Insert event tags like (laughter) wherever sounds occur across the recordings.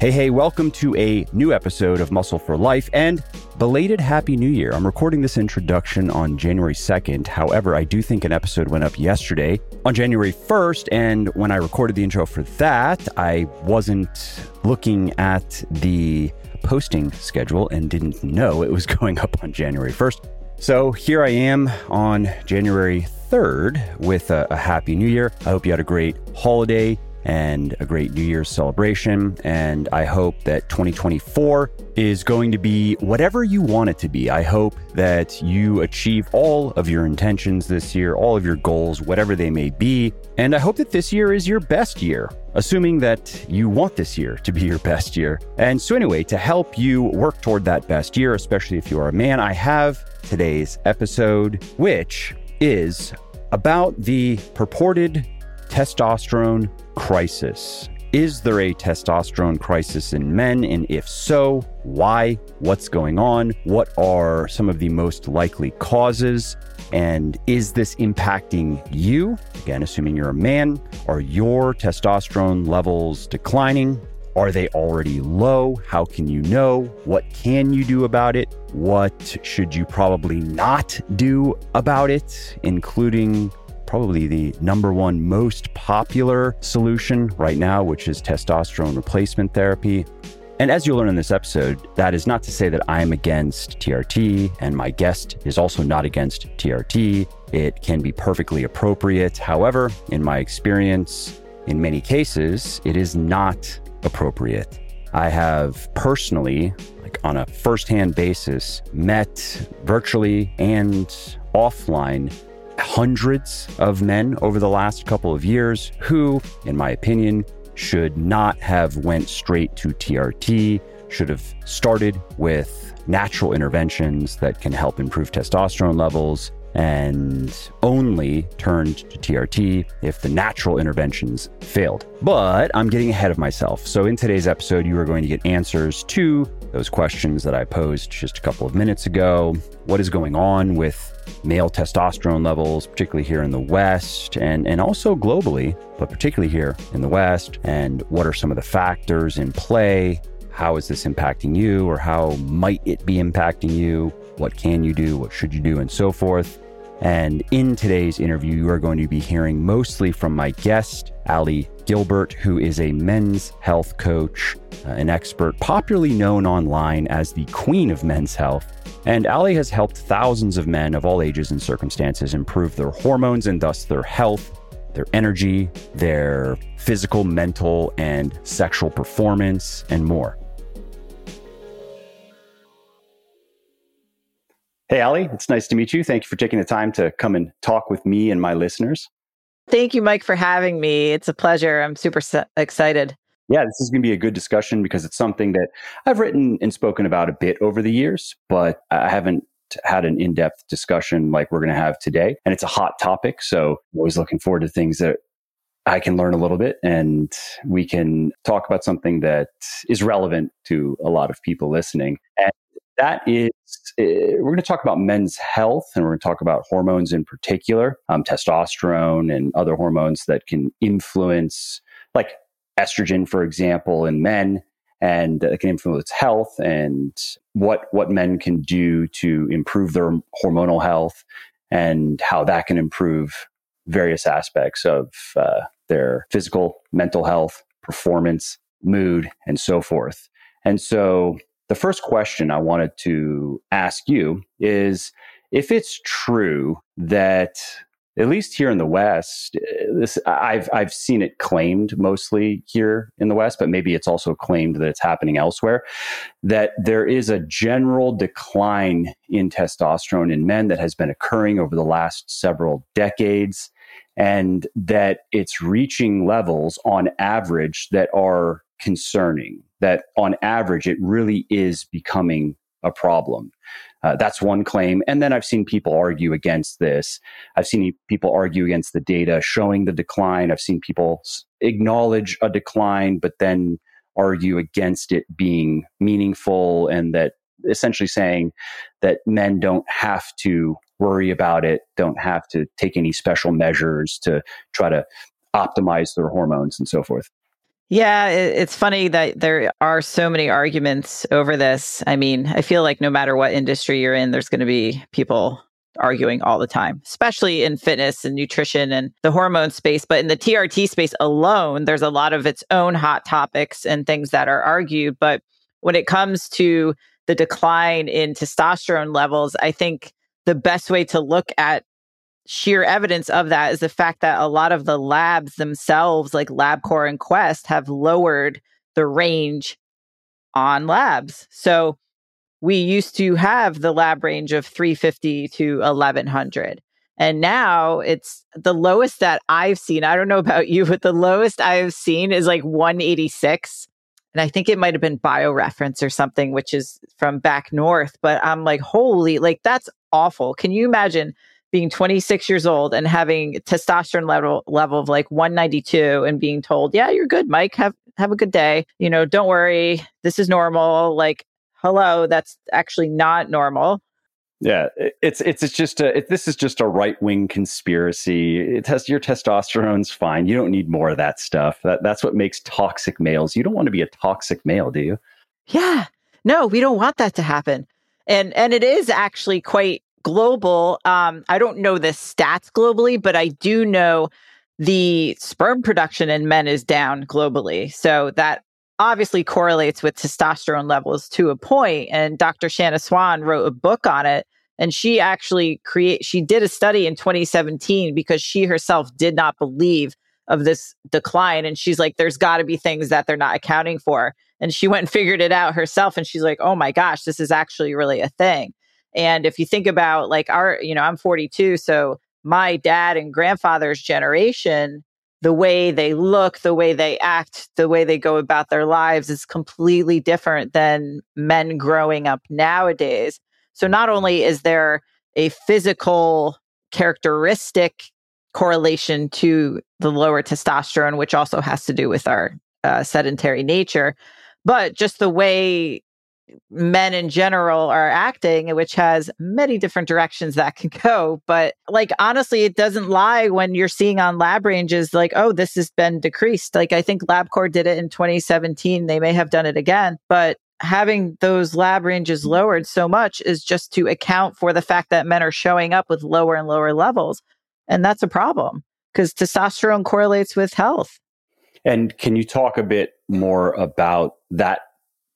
Hey, hey, welcome to a new episode of Muscle for Life and belated Happy New Year. I'm recording this introduction on January 2nd. However, I do think an episode went up yesterday on January 1st. And when I recorded the intro for that, I wasn't looking at the posting schedule and didn't know it was (laughs) going up on January 1st. So here I am on January 3rd with a, a Happy New Year. I hope you had a great holiday and a great New Year's celebration. And I hope that 2024 is going to be whatever you want it to be. I hope that you achieve all of your intentions this year, all of your goals, whatever they may be. And I hope that this year is your best year, assuming that you want this year to be your best year. And so, anyway, to help you work toward that best year, especially if you are a man, I have today's episode, which is about the purported testosterone crisis. Is there a testosterone crisis in men? And if so, why? What's going on? What are some of the most likely causes? And is this impacting you? Again, assuming you're a man, are your testosterone levels declining? Are they already low? How can you know? What can you do about it? What should you probably not do about it, including probably the number one most popular solution right now, which is testosterone replacement therapy. And as you'll learn in this episode, that is not to say that I'm against TRT, and my guest is also not against TRT. It can be perfectly appropriate. However, in my experience, in many cases, it is not appropriate. I have personally, like on a firsthand basis, met virtually and offline hundreds of men over the last couple of years who, in my opinion, should not have went straight to TRT, should have started with natural interventions that can help improve testosterone levels and only turned to TRT if the natural interventions failed. But I'm getting ahead of myself. So, in today's episode, you are going to get answers to those questions that I posed just a couple of minutes ago. What is going on with male testosterone levels, particularly here in the West and, and also globally, but particularly here in the West? And what are some of the factors in play? How is this impacting you, or how might it be impacting you? What can you do? What should you do? And so forth. And in today's interview, you are going to be hearing mostly from my guest, Ali Gilbert, who is a men's health coach, uh, an expert popularly known online as the Queen of Men's Health. And Ali has helped thousands of men of all ages and circumstances improve their hormones and thus their health, their energy, their physical, mental, and sexual performance, and more. Hey, Ali, it's nice to meet you. Thank you for taking the time to come and talk with me and my listeners. Thank you, Mike, for having me. It's a pleasure. I'm super excited. Yeah, this is going to be a good discussion because it's something that I've written and spoken about a bit over the years, but I haven't had an in depth discussion like we're going to have today. And it's a hot topic. So I'm always looking forward to things that I can learn a little bit and we can talk about something that is relevant to a lot of people listening. And that is, uh, we're going to talk about men's health and we're going to talk about hormones in particular, um, testosterone and other hormones that can influence, like estrogen, for example, in men, and it can influence health and what what men can do to improve their hormonal health and how that can improve various aspects of uh, their physical, mental health, performance, mood, and so forth. And so the first question I wanted to ask you is if it's true that at least here in the West, this I've I've seen it claimed mostly here in the West, but maybe it's also claimed that it's happening elsewhere. That there is a general decline in testosterone in men that has been occurring over the last several decades, and that it's reaching levels on average that are concerning that on average, it really is becoming a problem. Uh, that's one claim. And then I've seen people argue against this. I've seen people argue against the data showing the decline. I've seen people acknowledge a decline, but then argue against it being meaningful and that essentially saying that men don't have to worry about it, don't have to take any special measures to try to optimize their hormones and so forth. Yeah, it's funny that there are so many arguments over this. I mean, I feel like no matter what industry you're in, there's going to be people arguing all the time, especially in fitness and nutrition and the hormone space. But in the TRT space alone, there's a lot of its own hot topics and things that are argued. But when it comes to the decline in testosterone levels, I think the best way to look at sheer evidence of that is the fact that a lot of the labs themselves, like LabCorp and Quest, have lowered the range on labs. So we used to have the lab range of 350 to 1100. And now it's the lowest that I've seen. I don't know about you, but the lowest I've seen is like 186. And I think it might have been BioReference or something, which is from back north. But I'm like, holy, like that's awful. Can you imagine being 26 years old and having testosterone level level of like 192 and being told, "Yeah, you're good, Mike. Have have a good day. You know, don't worry. This is normal." Like, hello, that's actually not normal. Yeah, it's it's it's just a it, this is just a right wing conspiracy. It has your testosterone's fine. You don't need more of that stuff. That that's what makes toxic males. You don't want to be a toxic male, do you? Yeah. No, we don't want that to happen. And and it is actually quite global, um, I don't know the stats globally, but I do know the sperm production in men is down globally. So that obviously correlates with testosterone levels to a point. And Dr. Shanna Swan wrote a book on it. And she actually create she did a study in 2017 because she herself did not believe of this decline. And she's like, there's got to be things that they're not accounting for. And she went and figured it out herself. And she's like, oh my gosh, this is actually really a thing. And if you think about like our, you know, I'm 42, so my dad and grandfather's generation, the way they look, the way they act, the way they go about their lives is completely different than men growing up nowadays. So not only is there a physical characteristic correlation to the lower testosterone, which also has to do with our uh, sedentary nature, but just the way men in general are acting, which has many different directions that can (laughs) go. But like, honestly, it doesn't lie when you're seeing on lab ranges, like, oh, this has been decreased. Like, I think LabCorp did it in 2017. They may have done it again, but having those lab ranges lowered so much is just to account for the fact that men are showing up with lower and lower levels. And that's a problem because testosterone correlates with health. And can you talk a bit more about that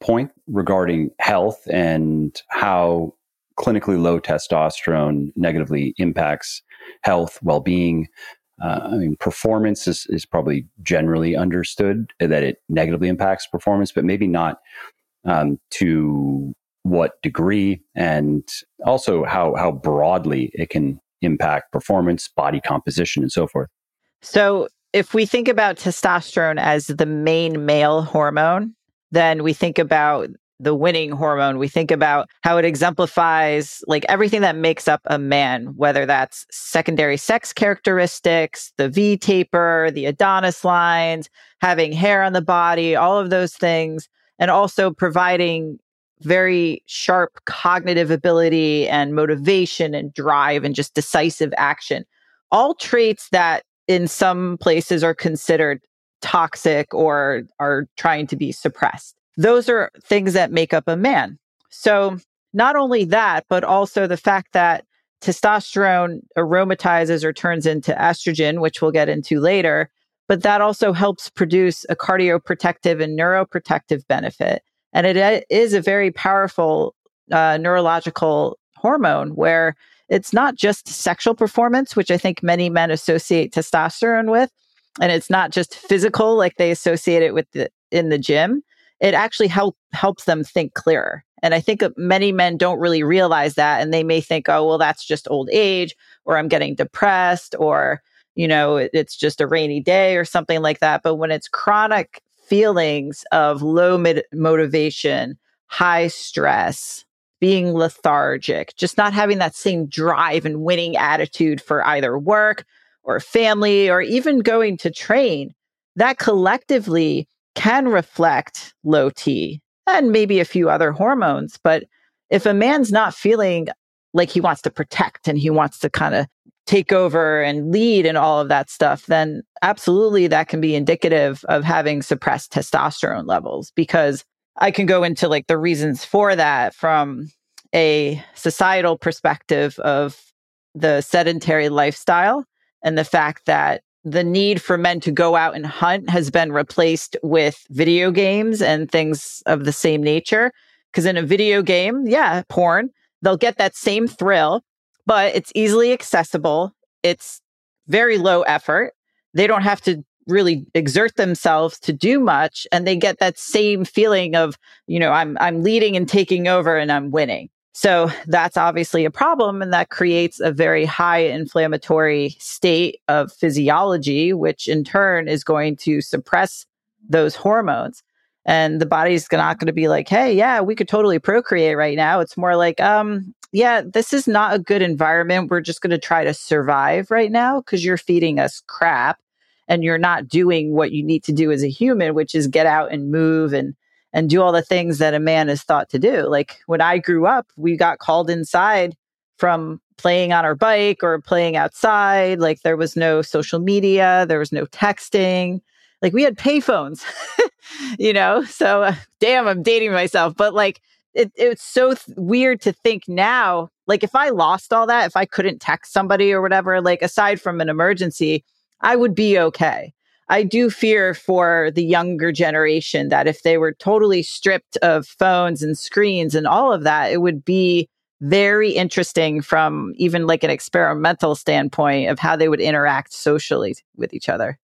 point regarding health and how clinically low testosterone negatively impacts health, well being. Uh, I mean, performance is, is probably generally understood that it negatively impacts performance, but maybe not um, to what degree, and also how how broadly it can impact performance, body composition, and so forth. So, if we think about testosterone as the main male hormone, then we think about the winning hormone. We think about how it exemplifies like everything that makes up a man, whether that's secondary sex characteristics, the V taper, the Adonis lines, having hair on the body, all of those things, and also providing very sharp cognitive ability and motivation and drive and just decisive action. All traits that in some places are considered toxic or are trying to be suppressed. Those are things that make up a man. So, not only that, but also the fact that testosterone aromatizes or turns into estrogen, which we'll get into later, but that also helps produce a cardioprotective and neuroprotective benefit. And it is a very powerful uh, neurological hormone where it's not just sexual performance, which I think many men associate testosterone with, and it's not just physical like they associate it with the, in the gym it actually help helps them think clearer. And i think many men don't really realize that and they may think oh well that's just old age or i'm getting depressed or you know it, it's just a rainy day or something like that. But when it's chronic feelings of low mid- motivation high stress being lethargic just not having that same drive and winning attitude for either work or family or even going to train, that collectively can reflect low T and maybe a few other hormones. But if a man's not feeling like he wants to protect and he wants to kind of take over and lead and all of that stuff, then absolutely that can be indicative of having suppressed testosterone levels because I can go into like the reasons for that from a societal perspective of the sedentary lifestyle and the fact that the need for men to go out and hunt has been replaced with video games and things of the same nature. Because in a video game, yeah, porn, they'll get that same thrill, but it's easily accessible. It's very low effort. They don't have to really exert themselves to do much and they get that same feeling of, you know, I'm I'm leading and taking over and I'm winning. So that's obviously a problem. And that creates a very high inflammatory state of physiology, which in turn is going to suppress those hormones. And the body's not going to be like, hey, yeah, we could totally procreate right now. It's more like, um, yeah, this is not a good environment. We're just going to try to survive right now because you're feeding us crap and you're not doing what you need to do as a human, which is get out and move and and do all the things that a man is thought to do. Like when I grew up, we got called inside from playing on our bike or playing outside. Like there was no social media, there was no texting. Like we had payphones, (laughs) you know? So uh, damn, I'm dating myself. But like it, it's so th- weird to think now, like if I lost all that, if I couldn't text somebody or whatever, like aside from an emergency, I would be okay. I do fear for the younger generation that if they were totally stripped of phones and screens and all of that, it would be very interesting from even like an experimental standpoint of how they would interact socially with each other.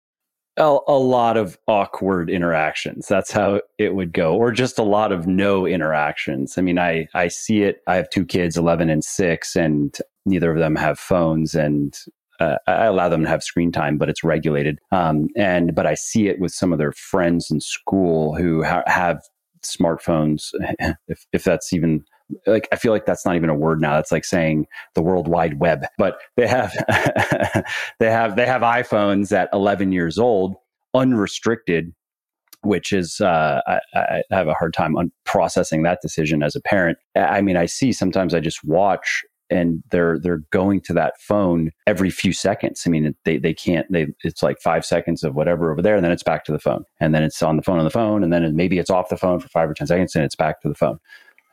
A, a, lot of awkward interactions. That's how it would go, or just a lot of no interactions. I mean, I I see it. I have two kids, eleven and six, and neither of them have phones, and uh, I allow them to have screen time, but it's regulated. Um, and but I see it with some of their friends in school who ha- have smartphones. (laughs) If if that's even like I feel like that's not even a word now. That's like saying the World Wide Web. But they have (laughs) they have they have iPhones at 11 years old, unrestricted, which is uh, I, I, have a hard time on processing that decision as a parent. I mean, I see sometimes I just watch and they're they're going to that phone every few seconds. I mean, they they can't. They it's like five seconds of whatever over there, and then it's back to the phone, and then it's on the phone on the phone, and then maybe it's off the phone for five or ten seconds, and it's back to the phone.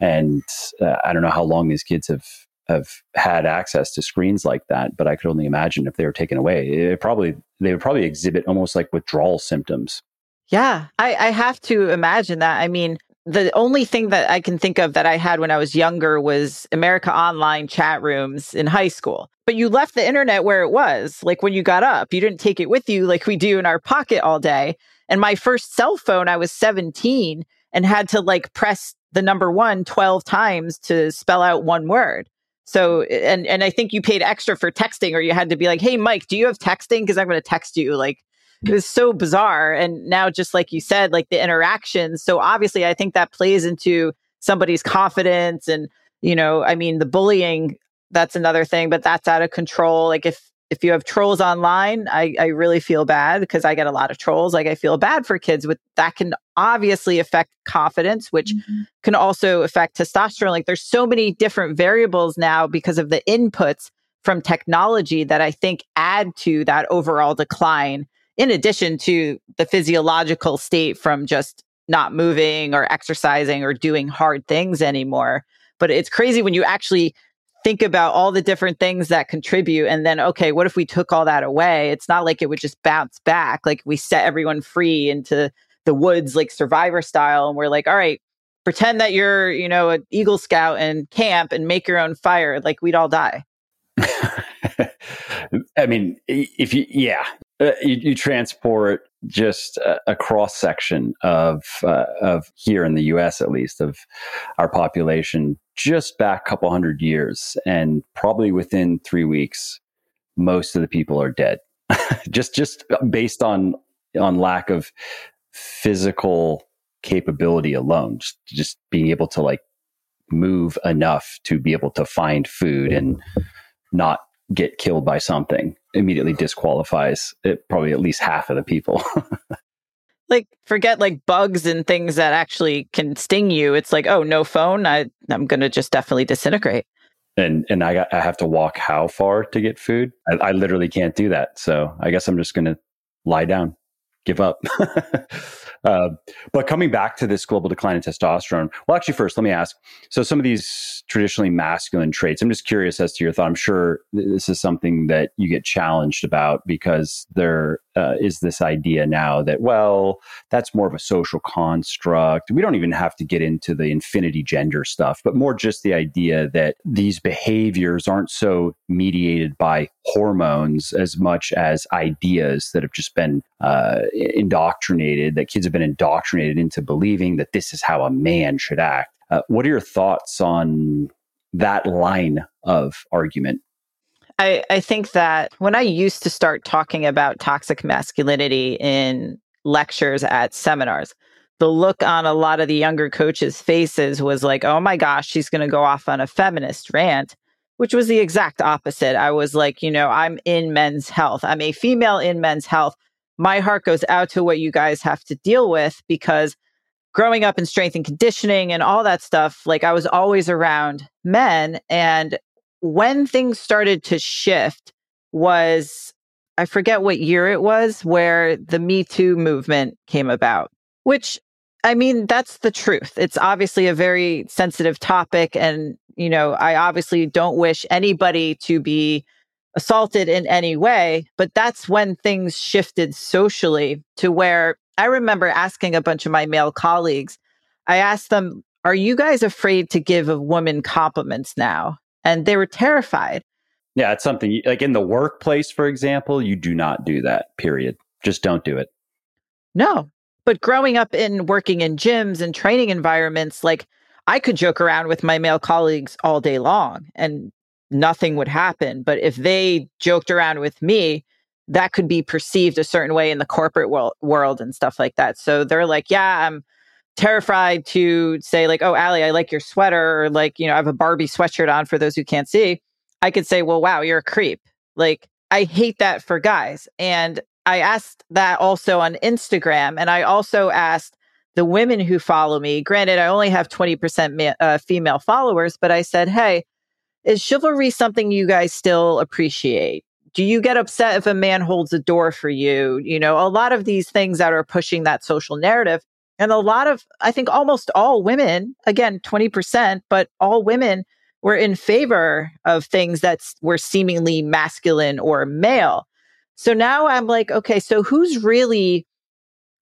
And uh, I don't know how long these kids have have had access to screens like that, but I could only imagine if they were taken away, it probably they would probably exhibit almost like withdrawal symptoms. Yeah, I, I have to imagine that. I mean, the only thing that I can think of that I had when I was younger was America Online chat rooms in high school. But you left the internet where it was, like when you got up. You didn't take it with you like we do in our pocket all day. And my first cell phone, I was 17 and had to like press the number one 12 times to spell out one word. So, and, and I think you paid extra for texting or you had to be like, Hey, Mike, do you have texting? Cause I'm going to text you. Like, it was so bizarre. And now, just like you said, like the interactions. So obviously, I think that plays into somebody's confidence. And, you know, I mean, the bullying, that's another thing, but that's out of control. Like if, if you have trolls online, I, I really feel bad because I get a lot of trolls. Like I feel bad for kids with that can obviously affect confidence, which mm-hmm. can also affect testosterone. Like there's so many different variables now because of the inputs from technology that I think add to that overall decline in addition to the physiological state from just not moving or exercising or doing hard things anymore. But it's crazy when you actually think about all the different things that contribute and then okay what if we took all that away? It's not like it would just bounce back. Like we set everyone free into the woods like survivor style and we're like all right pretend that you're you know an eagle scout and camp and make your own fire like we'd all die. (laughs) I mean, if you, yeah, uh, you, you, transport just a, a cross section of uh, of here in the U.S. at least of our population just back a couple hundred years, and probably within three weeks, most of the people are dead. (laughs) just just based on on lack of physical capability alone, just just being able to like move enough to be able to find food and not get killed by something immediately disqualifies it, probably at least half of the people. (laughs) like forget like bugs and things that actually can sting you. It's like, oh, no phone. I I'm gonna just definitely disintegrate. and and I got, I have to walk how far to get food? I, I literally can't do that. So I guess I'm just going to lie down, give up. (laughs) uh, but coming back to this global decline in testosterone, well, actually, first let me ask. So some of these traditionally masculine traits, I'm just curious as to your thought. I'm sure this is something that you get challenged about because there uh, is this idea now that well, that's more of a social construct. We don't even have to get into the infinity gender stuff, but more just the idea that these behaviors aren't so mediated by hormones as much as ideas that have just been uh, indoctrinated, that kids have been indoctrinated into believing that this is how a man should act. Uh, what are your thoughts on that line of argument? I, I think that when I used to start talking about toxic masculinity in lectures at seminars, the look on a lot of the younger coaches' faces was like, oh my gosh, she's going to go off on a feminist rant, which was the exact opposite. I was like, you know, I'm in men's health. I'm a female in men's health. My heart goes out to what you guys have to deal with because growing up in strength and conditioning and all that stuff, like I was always around men. And when things started to shift was I forget what year it was where the Me Too movement came about, which I mean, that's the truth. It's obviously a very sensitive topic. And, you know, I obviously don't wish anybody to be assaulted in any way, but that's when things shifted socially to where I remember asking a bunch of my male colleagues, I asked them, Are you guys afraid to give a woman compliments now? and they were terrified. Yeah, it's something like in the workplace, for example, you do not do that, period. Just don't do it. No. But growing up in working in gyms and training environments, like I could joke around with my male colleagues all day long and nothing would happen. But if they joked around with me, that could be perceived a certain way in the corporate world, world and stuff like that. So they're like, yeah, I'm terrified to say like, "Oh, Ali, I like your sweater," or like, you know, I have a Barbie sweatshirt on for those who can't see. I could say, "Well, wow, you're a creep." Like, I hate that for guys. And I asked that also on Instagram, and I also asked the women who follow me. Granted, I only have 20% ma- uh, female followers, but I said, "Hey, is chivalry something you guys still appreciate?" Do you get upset if a man holds a door for you? You know, a lot of these things that are pushing that social narrative and a lot of, I think almost all women, again, 20%, but all women were in favor of things that were seemingly masculine or male. So now I'm like, okay, so who's really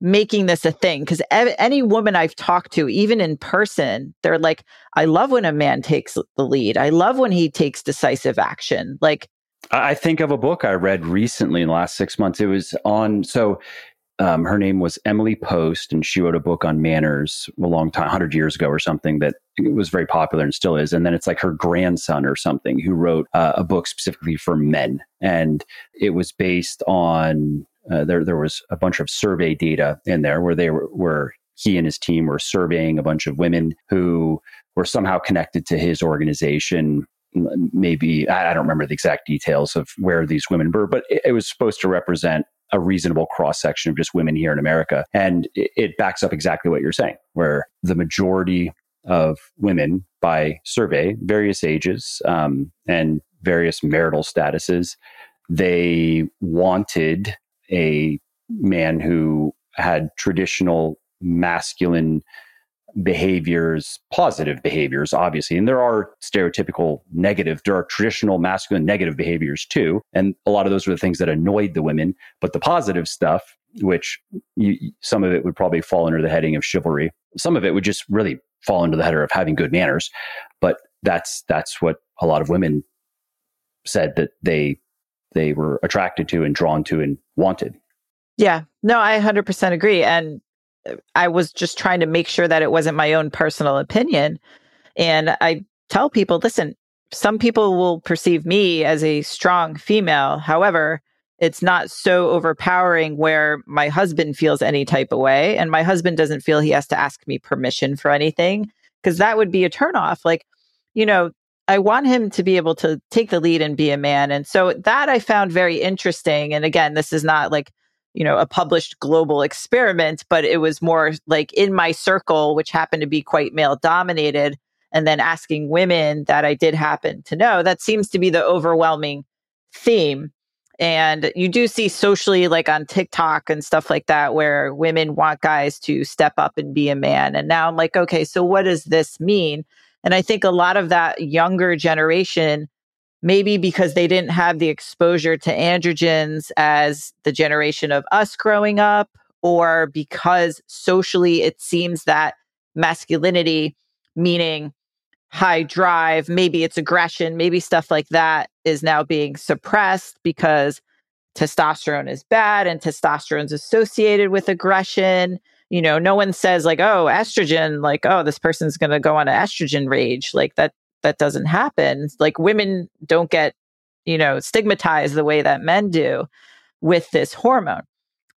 making this a thing? Because any woman I've talked to, even in person, they're like, I love when a man takes the lead. I love when he takes decisive action. Like, I think of a book I read recently in the last six months. It was on, so um, her name was Emily Post, and she wrote a book on manners a long time, 100 years ago or something, that was very popular and still is. And then it's like her grandson or something who wrote uh, a book specifically for men. And it was based on, uh, there, there was a bunch of survey data in there where they were, where he and his team were surveying a bunch of women who were somehow connected to his organization maybe I don't remember the exact details of where these women were, but it, was supposed to represent a reasonable cross section of just women here in America. And it, it backs up exactly what you're saying, where the majority of women by survey, various ages um, and various marital statuses, they wanted a man who had traditional masculine behaviors, positive behaviors, obviously. And there are stereotypical negative, there are traditional masculine negative behaviors too. And a lot of those were the things that annoyed the women. But the positive stuff, which you, some of it would probably fall under the heading of chivalry, some of it would just really fall under the header of having good manners. But that's that's what a lot of women said that they they were attracted to and drawn to and wanted. Yeah, no, I 100% agree. And uh, I was just trying to make sure that it wasn't my own personal opinion. And I tell people, listen, some people will perceive me as a strong female. However, it's not so overpowering where my husband feels any type of way and my husband doesn't feel he has to ask me permission for anything because that would be a turnoff. Like, you know, I want him to be able to take the lead and be a man. And so that I found very interesting. And again, this is not like you know, a published global experiment, but it was more like in my circle, which happened to be quite male dominated. and then asking women that I did happen to know. That seems to be the overwhelming theme. And you do see socially, like on TikTok and stuff like that, where women want guys to step up and be a man. And now I'm like, okay, so what does this mean? And I think a lot of that younger generation, maybe because they didn't have the exposure to androgens as the generation of us growing up, or because socially it seems that masculinity, meaning high drive, maybe it's aggression, maybe stuff like that is now being suppressed because testosterone is bad and testosterone is associated with aggression. You know, no one says like, oh, estrogen, like, oh, this person's going to go on an estrogen rage. Like that, that doesn't happen. Like women don't get, you know, stigmatized the way that men do with this hormone.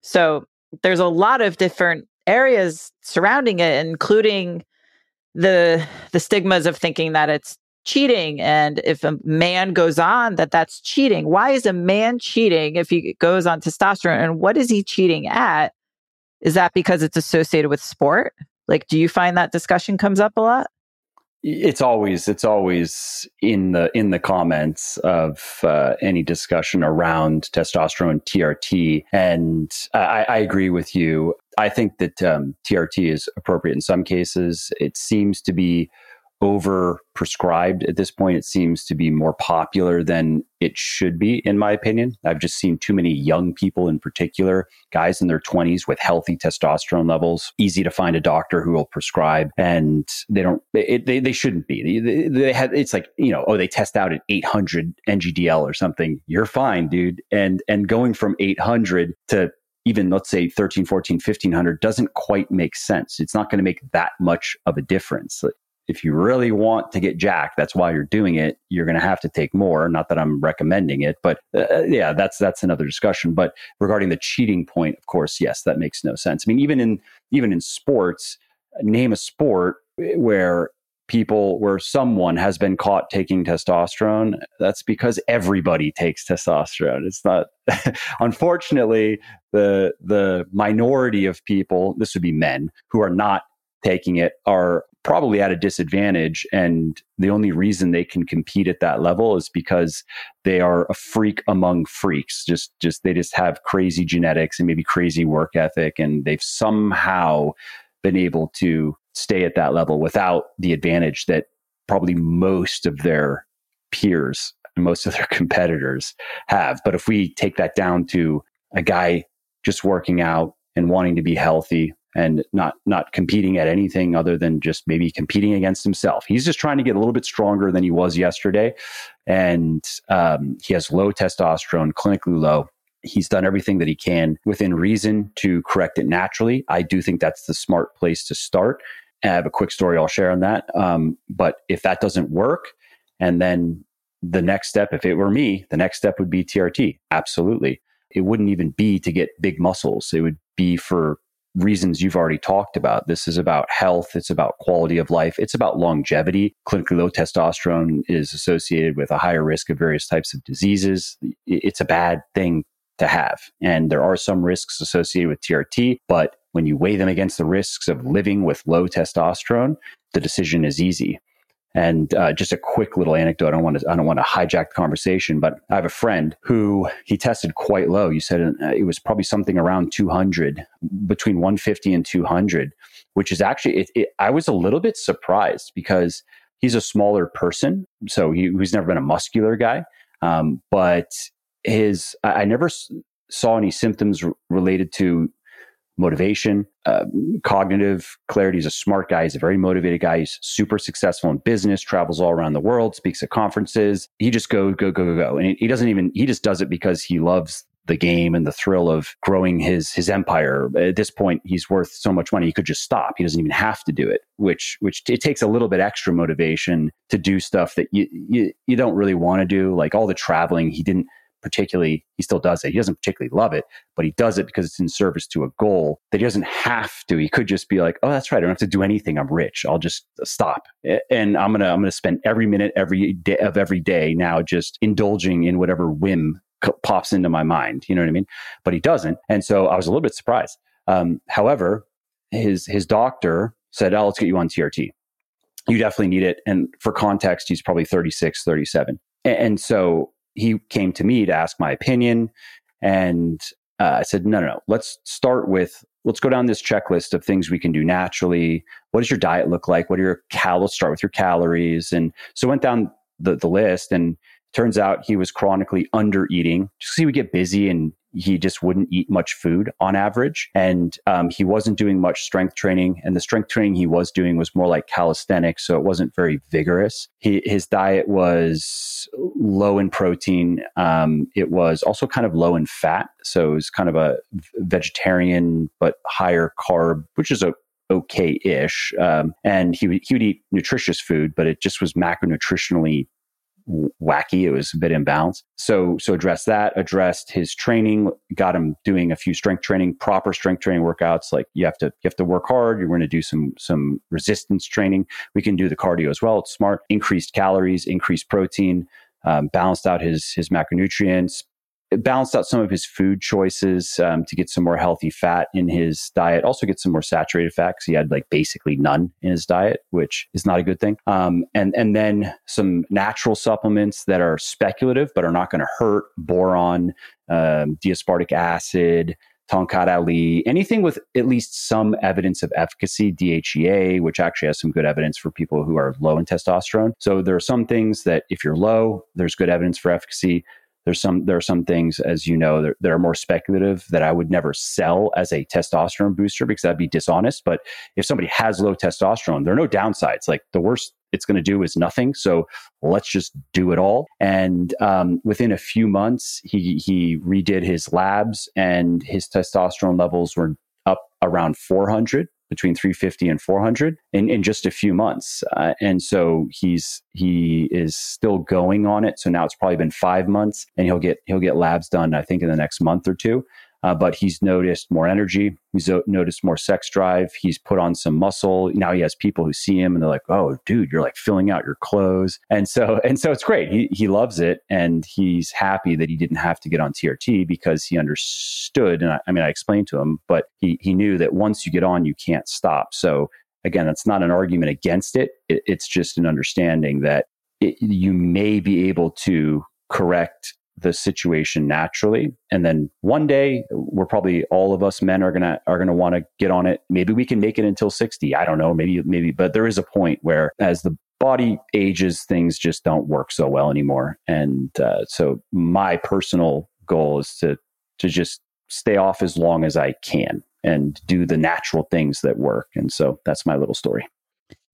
So there's a lot of different areas surrounding it, including the the stigmas of thinking that it's cheating and if a man goes on that that's cheating why is a man cheating if he goes on testosterone and what is he cheating at is that because it's associated with sport like do you find that discussion comes up a lot it's always it's always in the in the comments of uh, any discussion around testosterone TRT, and I, I agree with you. I think that um, TRT is appropriate in some cases. It seems to be over prescribed at this point. It seems to be more popular than it should be, in my opinion. I've just seen too many young people, in particular, guys in their 20s with healthy testosterone levels. Easy to find a doctor who will prescribe, and they don't. It, they they shouldn't be. They, they have. It's like you know, oh, they test out at 800 NGDL or something. You're fine, dude. And and going from 800 to even let's say 13 14 1500 doesn't quite make sense it's not going to make that much of a difference if you really want to get jacked, that's why you're doing it. You're going to have to take more. Not that I'm recommending it, but uh, yeah, that's that's another discussion. But regarding the cheating point, of course, yes, that makes no sense. I mean, even in even in sports, name a sport where people where someone has been caught taking testosterone that's because everybody takes testosterone it's not (laughs) unfortunately the the minority of people this would be men who are not taking it are probably at a disadvantage. And the only reason they can compete at that level is because they are a freak among freaks. Just, just, they just have crazy genetics and maybe crazy work ethic. And they've somehow been able to stay at that level without the advantage that probably most of their peers and most of their (laughs) competitors have. But if we take that down to a guy just working out and wanting to be healthy, and not not competing at anything other than just maybe competing against himself. He's just trying to get a little bit stronger than he was yesterday, and um, he has low testosterone, clinically low. He's done everything that he can within reason to correct it naturally. I do think that's the smart place to start. I have a quick story I'll share on that. Um, but if that doesn't work, and then the next step, if it were me, the next step would be TRT. Absolutely. It wouldn't even be to get big muscles. It would be for reasons you've already talked about. This is about health. It's about quality of life. It's about longevity. Clinically low testosterone is associated with a higher risk of various types of diseases. It's a bad thing to have. And there are some risks associated with TRT, but when you weigh them against the risks of living with low testosterone, the decision is easy. And uh, just a quick little anecdote. I don't want to. I don't want to hijack the conversation, but I have a friend who he tested quite low. You said uh, it was probably something around 200, between 150 and 200, which is actually. It, it, I was a little bit surprised because he's a smaller person, so he, he's never been a muscular guy. Um, but his, I, I never saw any symptoms r- related to motivation, uh, cognitive clarity. He's a smart guy. He's a very motivated guy. He's super successful in business, travels all around the world, speaks at conferences. He just go, go, go, go, go. And he doesn't even, he just does it because he loves the game and the thrill of growing his his empire. At this point, he's worth so much money he could just stop. He doesn't even have to do it, which which it takes a little bit extra motivation to do stuff that you you, you don't really want to do. Like all the traveling, he didn't particularly, he still does it. He doesn't particularly love it, but he does it because it's in service to a goal that he doesn't have to. He could just be like, oh, that's right. I don't have to do anything. I'm rich. I'll just stop. And I'm going to, I'm going to spend every minute every day of every day now just indulging in whatever whim pops into my mind. You know what I mean? But he doesn't. And so I was a little bit surprised. Um, however, his, his doctor said, oh, let's get you on TRT. you definitely need it. And for context, he's probably 36, 37. And, and so he came to me to ask my opinion. And uh, I said, no, no, no. Let's start with, let's go down this checklist of things we can do naturally. What does your diet look like? What are your cal? Let's start with your calories. And so went down the, the list and turns out he was chronically under eating just he would get busy and he just wouldn't eat much food on average. And um, he wasn't doing much strength training. And the strength training he was doing was more like calisthenics. So it wasn't very vigorous. He, his diet was low in protein. Um, it was also kind of low in fat. So it was kind of a vegetarian, but higher carb, which is a okay-ish. Um, and he he would eat nutritious food, but it just was macronutritionally wacky. It was a bit imbalanced. So, so address that, addressed his training, got him doing a few strength training, proper strength training workouts. Like you have to, you have to work hard. You're going to do some, some resistance training. We can do the cardio as well. It's smart, increased calories, increased protein, um, balanced out his, his macronutrients, balanced out some of his food choices um, to get some more healthy fat in his diet. Also, get some more saturated fat because he had like basically none in his diet, which is not a good thing. Um, and and then some natural supplements that are speculative but are not going to hurt: boron, um, D-aspartic acid. Tongkat Ali, anything with at least some evidence of efficacy, DHEA, which actually has some good evidence for people who are low in testosterone. So there are some things that if you're low, there's good evidence for efficacy there's some there are some things as you know that, that, are more speculative that I would never sell as a testosterone booster because that'd be dishonest. But if somebody has low testosterone, there are no downsides. Like the worst it's going to do is nothing. So let's just do it all. And um, within a few months, he he redid his labs and his testosterone levels were up around 400 between 350 and 400 in, in just a few months. Uh, and so he's he is still going on it. So now it's probably been five months, and he'll get he'll get labs done. I think in the next month or two uh, but he's noticed more energy. He's noticed more sex drive. He's put on some muscle. Now he has people who see him and they're like, "Oh, dude, you're like filling out your clothes." And so, (laughs) and so it's great. He he loves it, and he's happy that he didn't have to get on TRT because he understood. And I, I mean, I explained to him, but he he knew that once you get on, you can't stop. So again, that's not an argument against it. it it's just an understanding that it, you may be able to correct the situation naturally. And then one day we're probably all of us men are gonna are gonna want to get on it. Maybe we can make it until 60 i don't know. Maybe maybe but there is a point where as the body ages things just don't work so well anymore. And uh, so my personal goal is to to just stay off as long as i can and do the natural things that work. And so that's my little story.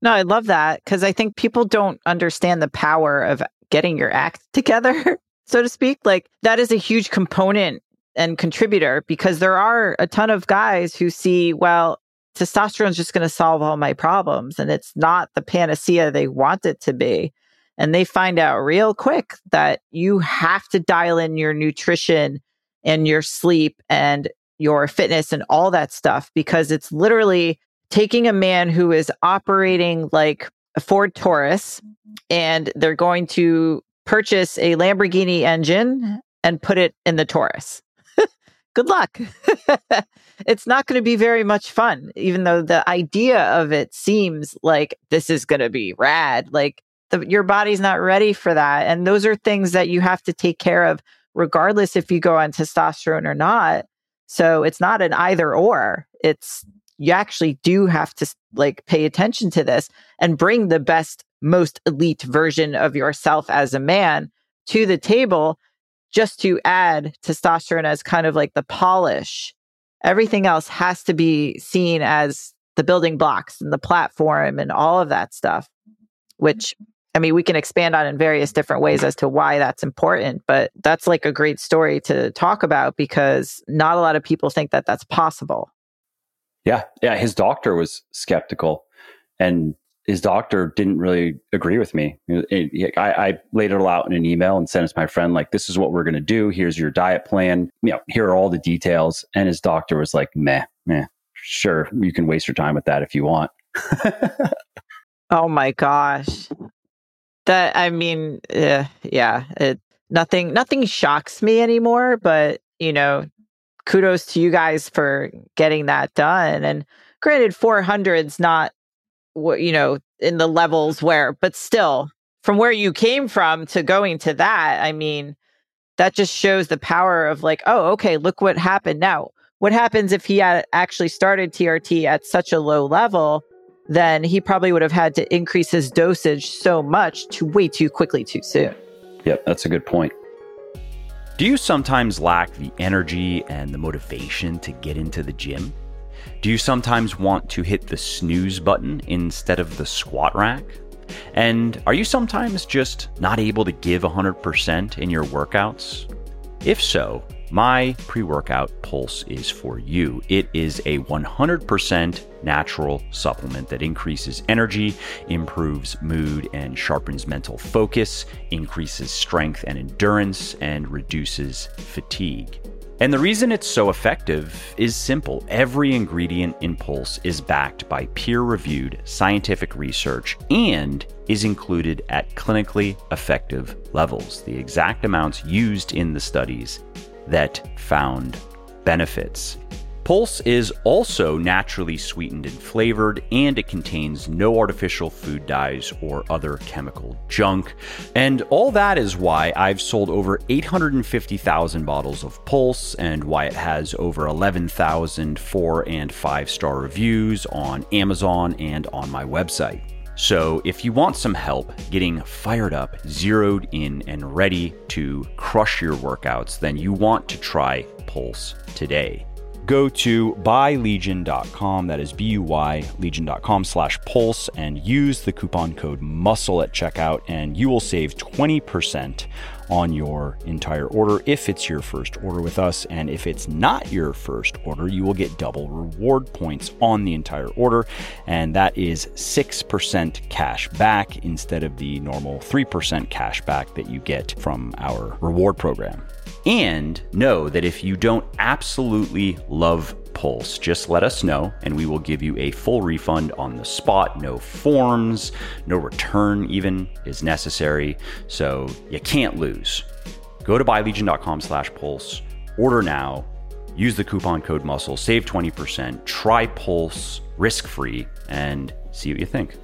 No i love that because i think people don't understand the power of getting your act (laughs) together so to speak. Like that is a huge component and contributor because there are a ton of guys who see, well, testosterone is just going to solve all my problems. And it's not the panacea they want it to be. And they find out real quick that you have to dial in your nutrition and your sleep and your fitness and all that stuff because it's literally taking a man who is operating like a Ford Taurus and they're going to purchase a Lamborghini engine and put it in the Taurus. (laughs) Good luck. (laughs) it's not going to be very much fun, even though the idea of it seems like this is going to be rad. Like the, your body's not ready for that. And those are things that you have to take care of, regardless if you go on testosterone or not. So it's not an either or. It's you actually do have to like pay attention to this and bring the best most elite version of yourself as a man to the table just to add testosterone as kind of like the polish. Everything else has to be seen as the building blocks and the platform and all of that stuff, which mm-hmm. I mean, we can expand on in various different ways as to why that's important, but that's like a great story to talk about because not a lot of people think that that's possible. Yeah. Yeah. His doctor was skeptical and his doctor didn't really agree with me. I, I, laid it all out in an email and sent it to my friend, like, this is what we're going to do. Here's your diet plan. You know, here are all the details. And his doctor was like, meh, meh, sure. You can waste your time with that if you want. (laughs) oh my gosh. That, I mean, uh, yeah, it, nothing, nothing shocks me anymore, but, you know, kudos to you guys for getting that done. And granted, 400's not you know in the levels where, but still, from where you came from to going to that, I mean, that just shows the power of like, oh, okay, look what happened now. What happens if he had actually started TRT at such a low level? Then he probably would have had to increase his dosage so much to way too quickly too soon. Yep, that's a good point. Do you sometimes lack the energy and the motivation to get into the gym? Do you sometimes want to hit the snooze button instead of the squat rack? And are you sometimes just not able to give 100% in your workouts? If so, my pre workout pulse is for you. It is a 100% natural supplement that increases energy, improves mood, and sharpens mental focus, increases strength and endurance, and reduces fatigue. And the reason it's so effective is simple. Every ingredient in Pulse is backed by peer reviewed scientific research and is included at clinically effective levels, the exact amounts used in the studies that found benefits. Pulse is also naturally sweetened and flavored, and it contains no artificial food dyes or other chemical junk. And all that is why I've sold over 850,000 bottles of Pulse and why it has over 11,000 four and five star reviews on Amazon and on my website. So, if you want some help getting fired up, zeroed in, and ready to crush your workouts, then you want to try Pulse today go to buylegion.com. That is B U Y legion.com slash pulse and use the coupon code muscle at checkout, and you will save 20% on your entire order if it's your first order with us. And if it's not your first order, you will get double reward points on the entire order. And that is 6% cash back instead of the normal 3% cash back that you get from our reward program. And know that if you don't absolutely love Pulse, just let us know and we will give you a full refund on the spot. No forms, no return even is necessary. So you can't lose. Go to buylegion.com slash pulse, order now, use the coupon code muscle, save 20%, try Pulse risk free, and see what you think.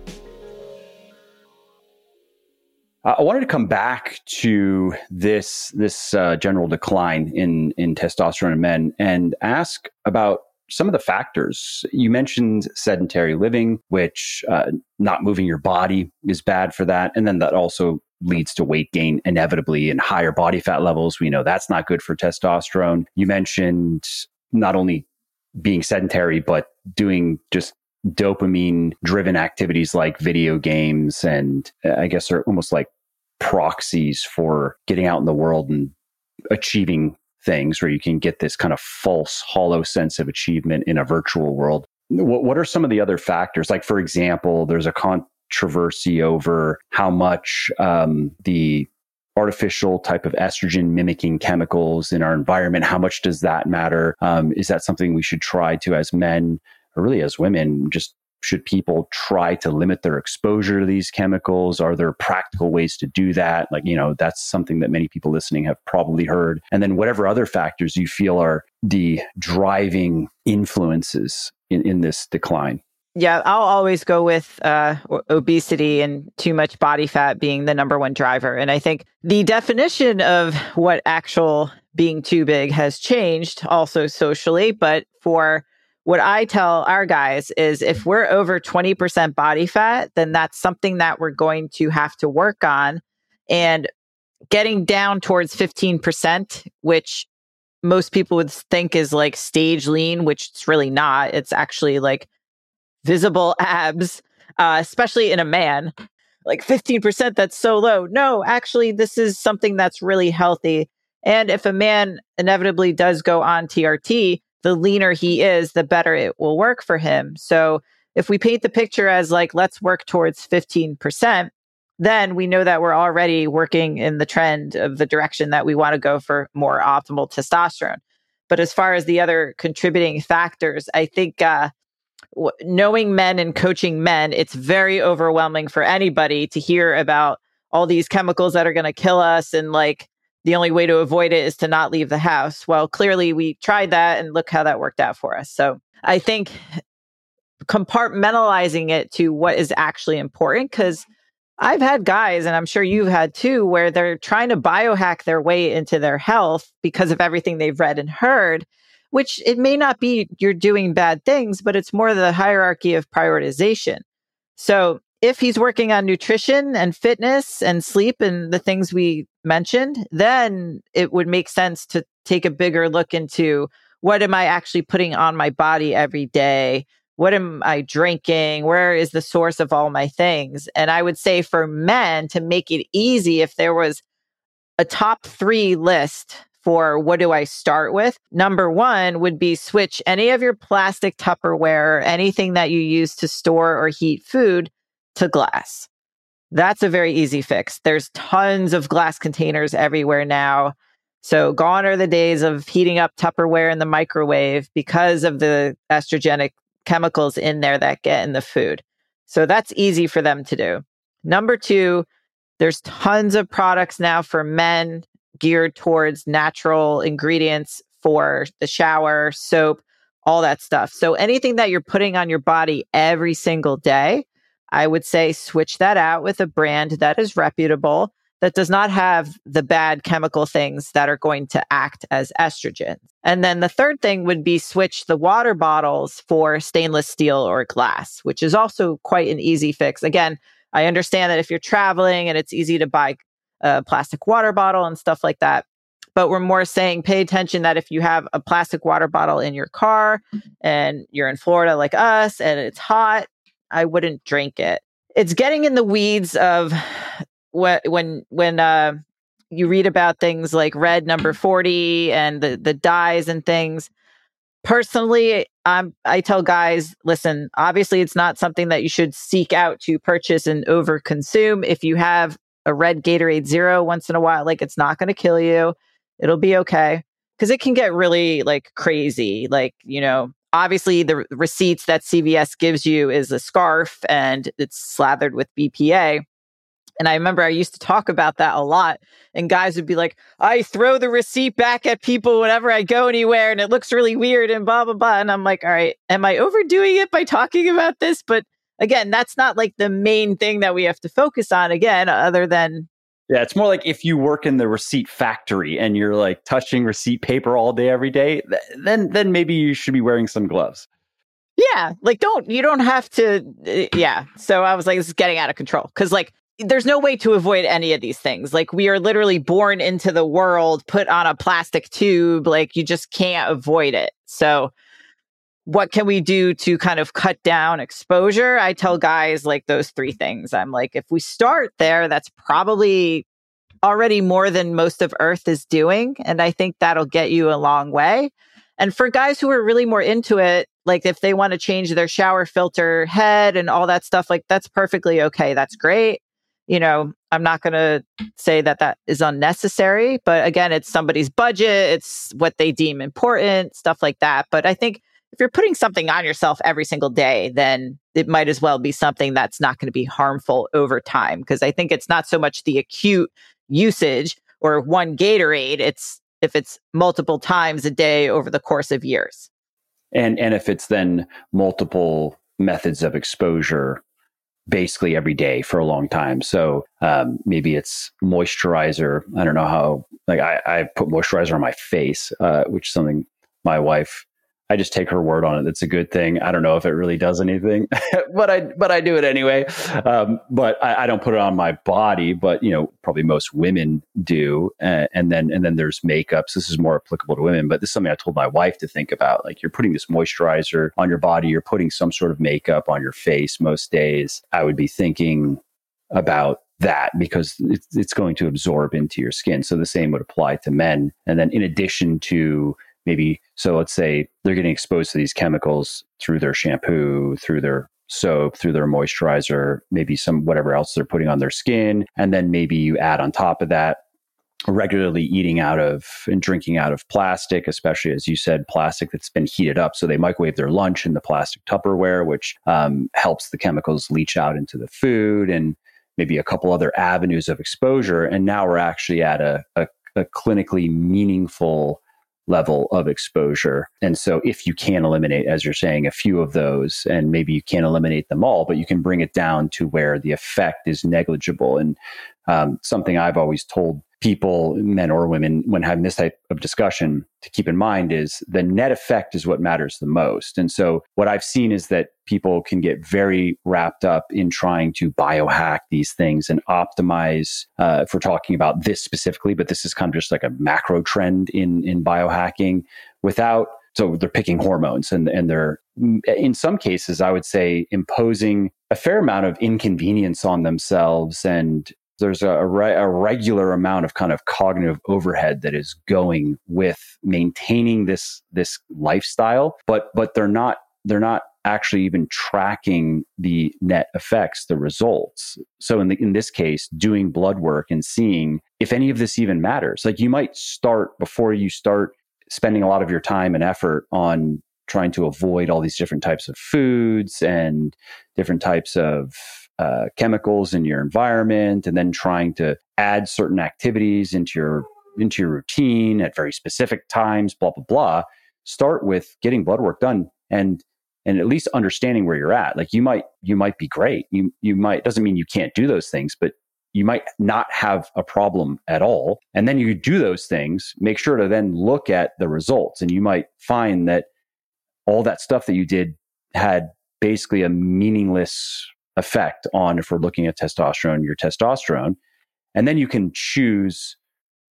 I wanted to come back to this this uh, general decline in in testosterone in men and ask about some of the factors. You mentioned sedentary living which uh, not moving your body is bad for that. And then that also leads to weight gain inevitably and higher body fat levels. We know that's not good for testosterone. You mentioned not only being sedentary but doing just dopamine driven activities like video games and uh, I guess are almost like proxies for getting out in the world and achieving things where you can get this kind of false hollow sense of achievement in a virtual world. What, what are some of the other factors? Like, for example, there's a controversy over how much um, the artificial type of estrogen mimicking chemicals in our environment how much does that matter um, is that something we should try to as men really as women just should people try to limit their exposure to these chemicals? Are there practical ways to do that? Like, you know, that's something that many people listening have probably heard. And then whatever other factors you feel are the driving influences in, in this decline. Yeah, I'll always go with uh, obesity and too much body fat being the number one driver. And I think the definition of what actual being too big has changed also socially, but for what I tell our guys is if we're over 20% body fat, then that's something that we're going to have to work on. And getting down towards 15%, which most people would think is like stage lean, which it's really not. It's actually like visible (laughs) abs, uh, especially in a man. Like 15%, that's so low. No, actually, this is something that's really healthy. And if a man inevitably does go on TRT, the leaner he is, the better it will work for him. So if we paint the picture as like, let's work towards 15%, then we know that we're already working in the trend of the direction that we want to go for more optimal testosterone. But as far as the other contributing factors, I think uh, w- knowing men and coaching men, it's very overwhelming for anybody to hear about all these chemicals that are going to kill us and like the only way to avoid it is to not leave the house. Well, clearly we tried that and look how that worked out for us. So I think compartmentalizing it to what is actually important because I've had guys, and I'm sure you've had too, where they're trying to biohack their way into their health because of everything they've read and heard, which it may not be you're doing bad things, but it's more the hierarchy of prioritization. So if he's working on nutrition and fitness and sleep and the things we mentioned, then it would make sense to take a bigger look into what am I actually putting on my body every day? What am I drinking? Where is the source of all my things? And I would say for men to make it easy, if there was a top three list for what do I start with? Number one would be switch any of your plastic Tupperware, anything that you use to store or heat food to glass. That's a very easy fix. There's tons of glass containers everywhere now. So gone are the days of heating up Tupperware in the microwave because of the estrogenic chemicals in there that get in the food. So that's easy for them to do. Number two, there's tons of products now for men geared towards natural ingredients for the shower, soap, all that stuff. So anything that you're putting on your body every single day, I would say switch that out with a brand that is reputable, that does not have the bad chemical things that are going to act as estrogens. And then the third thing would be switch the water bottles for stainless steel or glass, which is also quite an easy fix. Again, I understand that if you're traveling and it's easy to buy a plastic water bottle and stuff like that. But we're more saying pay attention that if you have a plastic water bottle in your car mm-hmm. and you're in Florida like us and it's hot, I wouldn't drink it. It's getting in the weeds of what when when uh you read about things like red number 40 and the the dyes and things. Personally i'm i tell guys listen obviously it's not something that you should seek out to purchase and over consume if you have a red gatorade zero once in a while like it's not going to kill you. It'll be okay. Because it can get really like crazy like you know obviously the receipts that cvs gives you is a scarf and it's slathered with bpa and I remember I used to talk about that a lot. And guys would be like, I throw the receipt back at people whenever I go anywhere and it looks really weird and blah, blah, blah. And I'm like, all right, am I overdoing it by talking about this? But again, that's not like the main thing that we have to focus on again, other than. Yeah, it's more like if you work in the receipt factory and you're like touching receipt paper all day, every day, then then maybe you should be wearing some gloves. Yeah, like don't you don't have to. Uh, yeah, so I was like, this is getting out of control because like there's no way to avoid any of these things. Like we are literally born into the world, put on a plastic tube. Like you just can't avoid it. So what can we do to kind of cut down exposure? I tell guys like those three things. I'm like, if we start there, that's probably already more than most of Earth is doing. And I think that'll get you a long way. And for guys who are really more into it, like if they want to change their shower filter head and all that stuff, like that's perfectly okay. That's great you know, I'm not going to say that that is unnecessary, but again, it's somebody's budget, it's what they deem important, stuff like that. But I think if you're putting something on yourself every single day, then it might as well be something that's not going to be harmful over time. Because I think it's not so much the acute usage or one Gatorade, it's if it's multiple times a day over the course of years. And and if it's then multiple methods of exposure basically every day for a long time. So um, maybe it's moisturizer. I don't know how. Like I, I put moisturizer on my face, uh, which is something my wife I just take her word on it. It's a good thing. I don't know if it really does anything, (laughs) but I but I do it anyway. Um, but I, I, don't put it on my body. But you know, probably most women do. Uh, and then and then there's makeups. This is more applicable to women, but this is something I told my wife to think about. Like you're putting this moisturizer on your body. You're putting some sort of makeup on your face most days. I would be thinking about that because it's, it's going to absorb into your skin. So the same would apply to men. And then in addition to maybe so let's say they're getting exposed to these chemicals through their shampoo through their soap through their moisturizer maybe some whatever else they're putting on their skin. And then maybe you add on top of that regularly eating out of and drinking out of plastic especially as you said plastic that's been heated up. So they microwave their lunch in the plastic tupperware which um, helps the chemicals leach out into the food and maybe a couple other avenues of exposure. And now we're actually at a, a, a clinically meaningful level of exposure. And so if you can eliminate, as you're saying, a few of those, and maybe you can't eliminate them all, but you can bring it down to where the effect is negligible. And um, something I've always told people, men or women, when having this type of discussion to keep in mind is the net effect is what matters the most. And so what I've seen is that people can get very wrapped up in trying to biohack these things and optimize, uh, if we're talking about this specifically, but this is kind of just like a macro trend in, in biohacking without so they're picking hormones and, and they're in some cases i would say imposing a fair amount of inconvenience on themselves and there's a, a, regular amount of kind of cognitive overhead that is going with maintaining this this lifestyle but but they're not they're not actually even tracking the net effects the results. So in the, in this case doing blood work and seeing if any of this even matters. Like you might start before you start spending a lot of your time and effort on trying to avoid all these different types of foods and different types of uh, chemicals in your environment and then trying to add certain activities into your into your routine at very specific times blah blah blah. Start with getting blood work done and and at least understanding where you're at. Like you might you might be great. You you might doesn't mean you can't do those things but you might not have a problem at all. And then you do those things make sure to then look at the results. And you might find that all that stuff that you did had basically a meaningless effect on if we're looking at testosterone, your testosterone. And then you can choose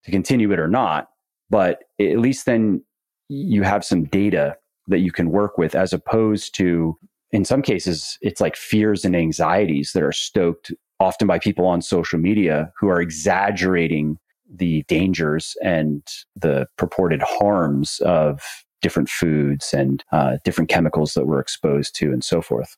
to continue it or not. But at least then you have some data that you can work with as opposed to, in some cases, it's like fears and anxieties that are stoked often by people on social media who are exaggerating the dangers and the purported harms of different foods and uh, different chemicals that we're exposed to and so forth.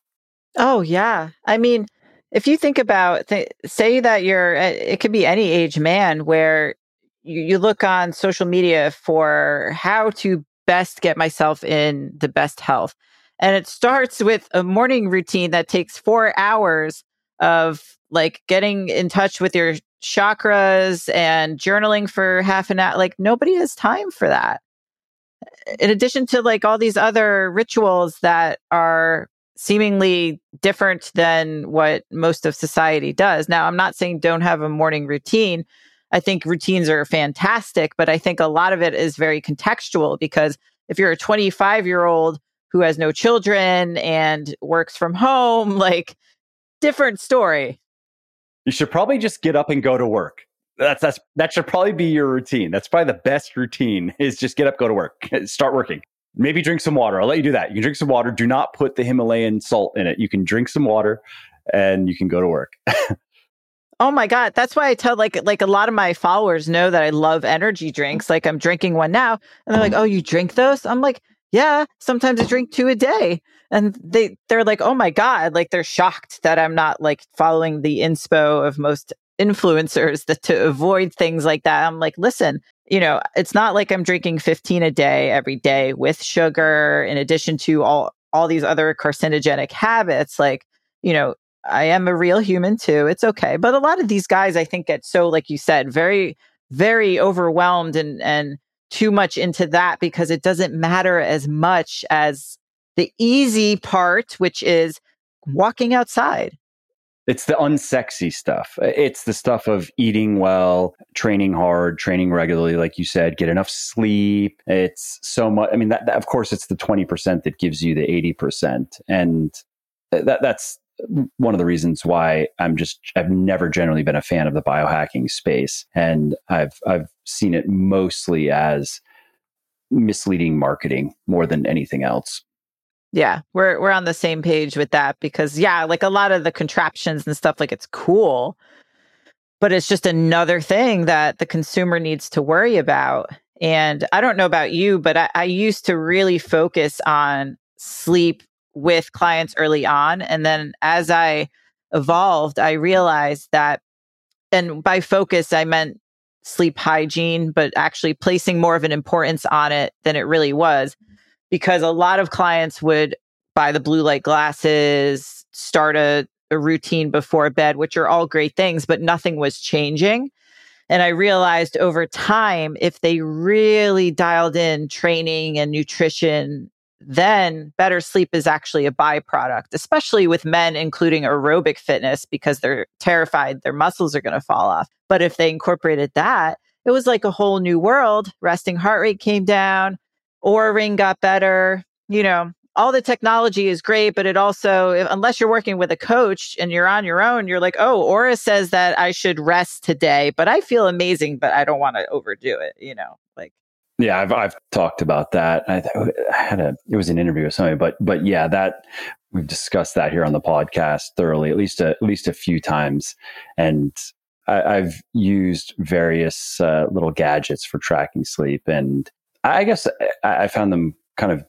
Oh, yeah. I mean, if you think about, th- say that you're, eh, it could be any age man where you, you look on social media for how to best get myself in the best health. And it starts with a morning routine that takes four hours of like getting in touch with your chakras and journaling for half an hour. Like nobody has time for that. In addition to like all these other rituals that are seemingly different than what most of society does. Now, I'm not saying don't have a morning routine. I think routines are fantastic, but I think a lot of it is very contextual because if you're a 25 year old who has no children and works from home, (laughs) like different story. You should probably just get up and go to work. That's that's that should probably be your routine. That's probably the best routine is just get up, go to work, (laughs) start working. Maybe drink some water. I'll let you do that. You can drink some water. Do not put the Himalayan salt in it. You can drink some water and you can go to work. (laughs) oh my god, that's why I tell like like a lot of my followers know that I love energy drinks. Like I'm drinking one now and they're like, "Oh, you drink those?" I'm like, "Yeah, sometimes I drink two a day." And they they're like, "Oh my god," like they're shocked that I'm not like following the inspo of most influencers (laughs) that to avoid things like that. I'm like, "Listen, you know, it's not like I'm drinking 15 a day every day with sugar in addition to all all these other carcinogenic habits like, you know, I am a real human too. It's okay. But a lot of these guys I think get so like you said, very very overwhelmed and and too much into that because it doesn't matter as much as the easy part which is walking outside it's the unsexy stuff. It's the stuff of eating well, training hard, training regularly, like you said, get enough sleep. It's so much. I mean, that, that of course, it's the 20% that gives you the 80%. And that, that's one of the reasons why I'm just, I've never generally been a fan of the biohacking space. And I've, I've seen it mostly as misleading marketing more than anything else. Yeah, we're we're on the same page with that because yeah, like a lot of the contraptions and stuff like it's cool, but it's just another thing that the consumer needs to worry about. And I don't know about you, but I, I used to really focus on sleep with clients early on. And then as I evolved, I realized that, and by focus, I meant sleep hygiene, but actually placing more of an importance on it than it really was because a lot of clients would buy the blue light glasses, start a, a routine before bed, which are all great things, but nothing was changing. And I realized over time, if they really dialed in training and nutrition, then better sleep is actually a byproduct, especially with men, including aerobic fitness, because they're terrified their muscles are going to fall off. But if they incorporated that, it was like a whole new world. Resting heart rate came down, Oura ring got better. You know, all the technology is great, but it also, unless you're working with a coach and you're on your own, you're like, oh, Oura says that I should rest today, but I feel amazing, but I don't want to overdo it, you know, like. Yeah, I've I've talked about that. I, I had a it was an interview with somebody, but but yeah, that we've discussed that here on the podcast thoroughly, at least a, at least a few times, and I, have used various uh, little gadgets for tracking sleep, and I guess I, I found them kind of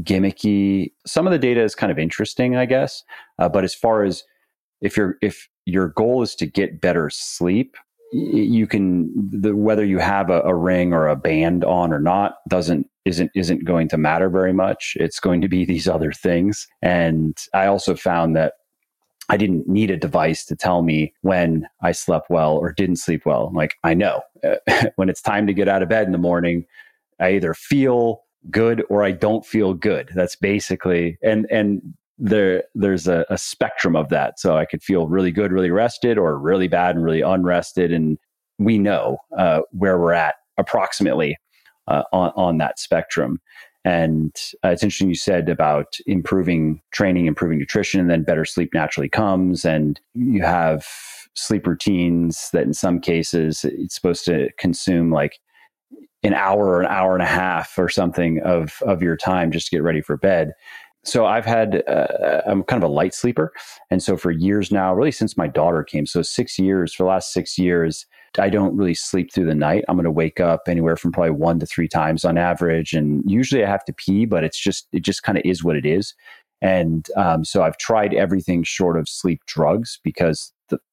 gimmicky. Some of the data is kind of interesting, I guess. Uh, but as far as if your if your goal is to get better sleep, you can the, whether you have a, a, ring or a band on or not doesn't isn't isn't going to matter very much. It's going to be (laughs) these other things. And I also found that I didn't need a device to tell me when I slept well or didn't sleep well. Like I know (laughs) when it's time to get out of bed in the morning, I either feel good or I don't feel good. That's basically and and there there's a, a, spectrum of that. So I could feel really good, really rested, or really bad and really unrested. And we know uh, where we're at approximately uh, on on that spectrum. And uh, it's interesting you said about improving training, improving nutrition, and then better sleep naturally comes. And you have sleep routines that in some cases it's supposed to consume like an hour or an hour and a half or something of of your time just to get ready for bed. So I've had uh, I'm kind of a light sleeper, and so for years now, really since my daughter came, so six years for the last six years, I don't really sleep through the night. I'm going to wake up anywhere from probably one to three times on average, and usually I have to pee, but it's just it just kind of is what it is. And um, so I've tried everything short of sleep drugs because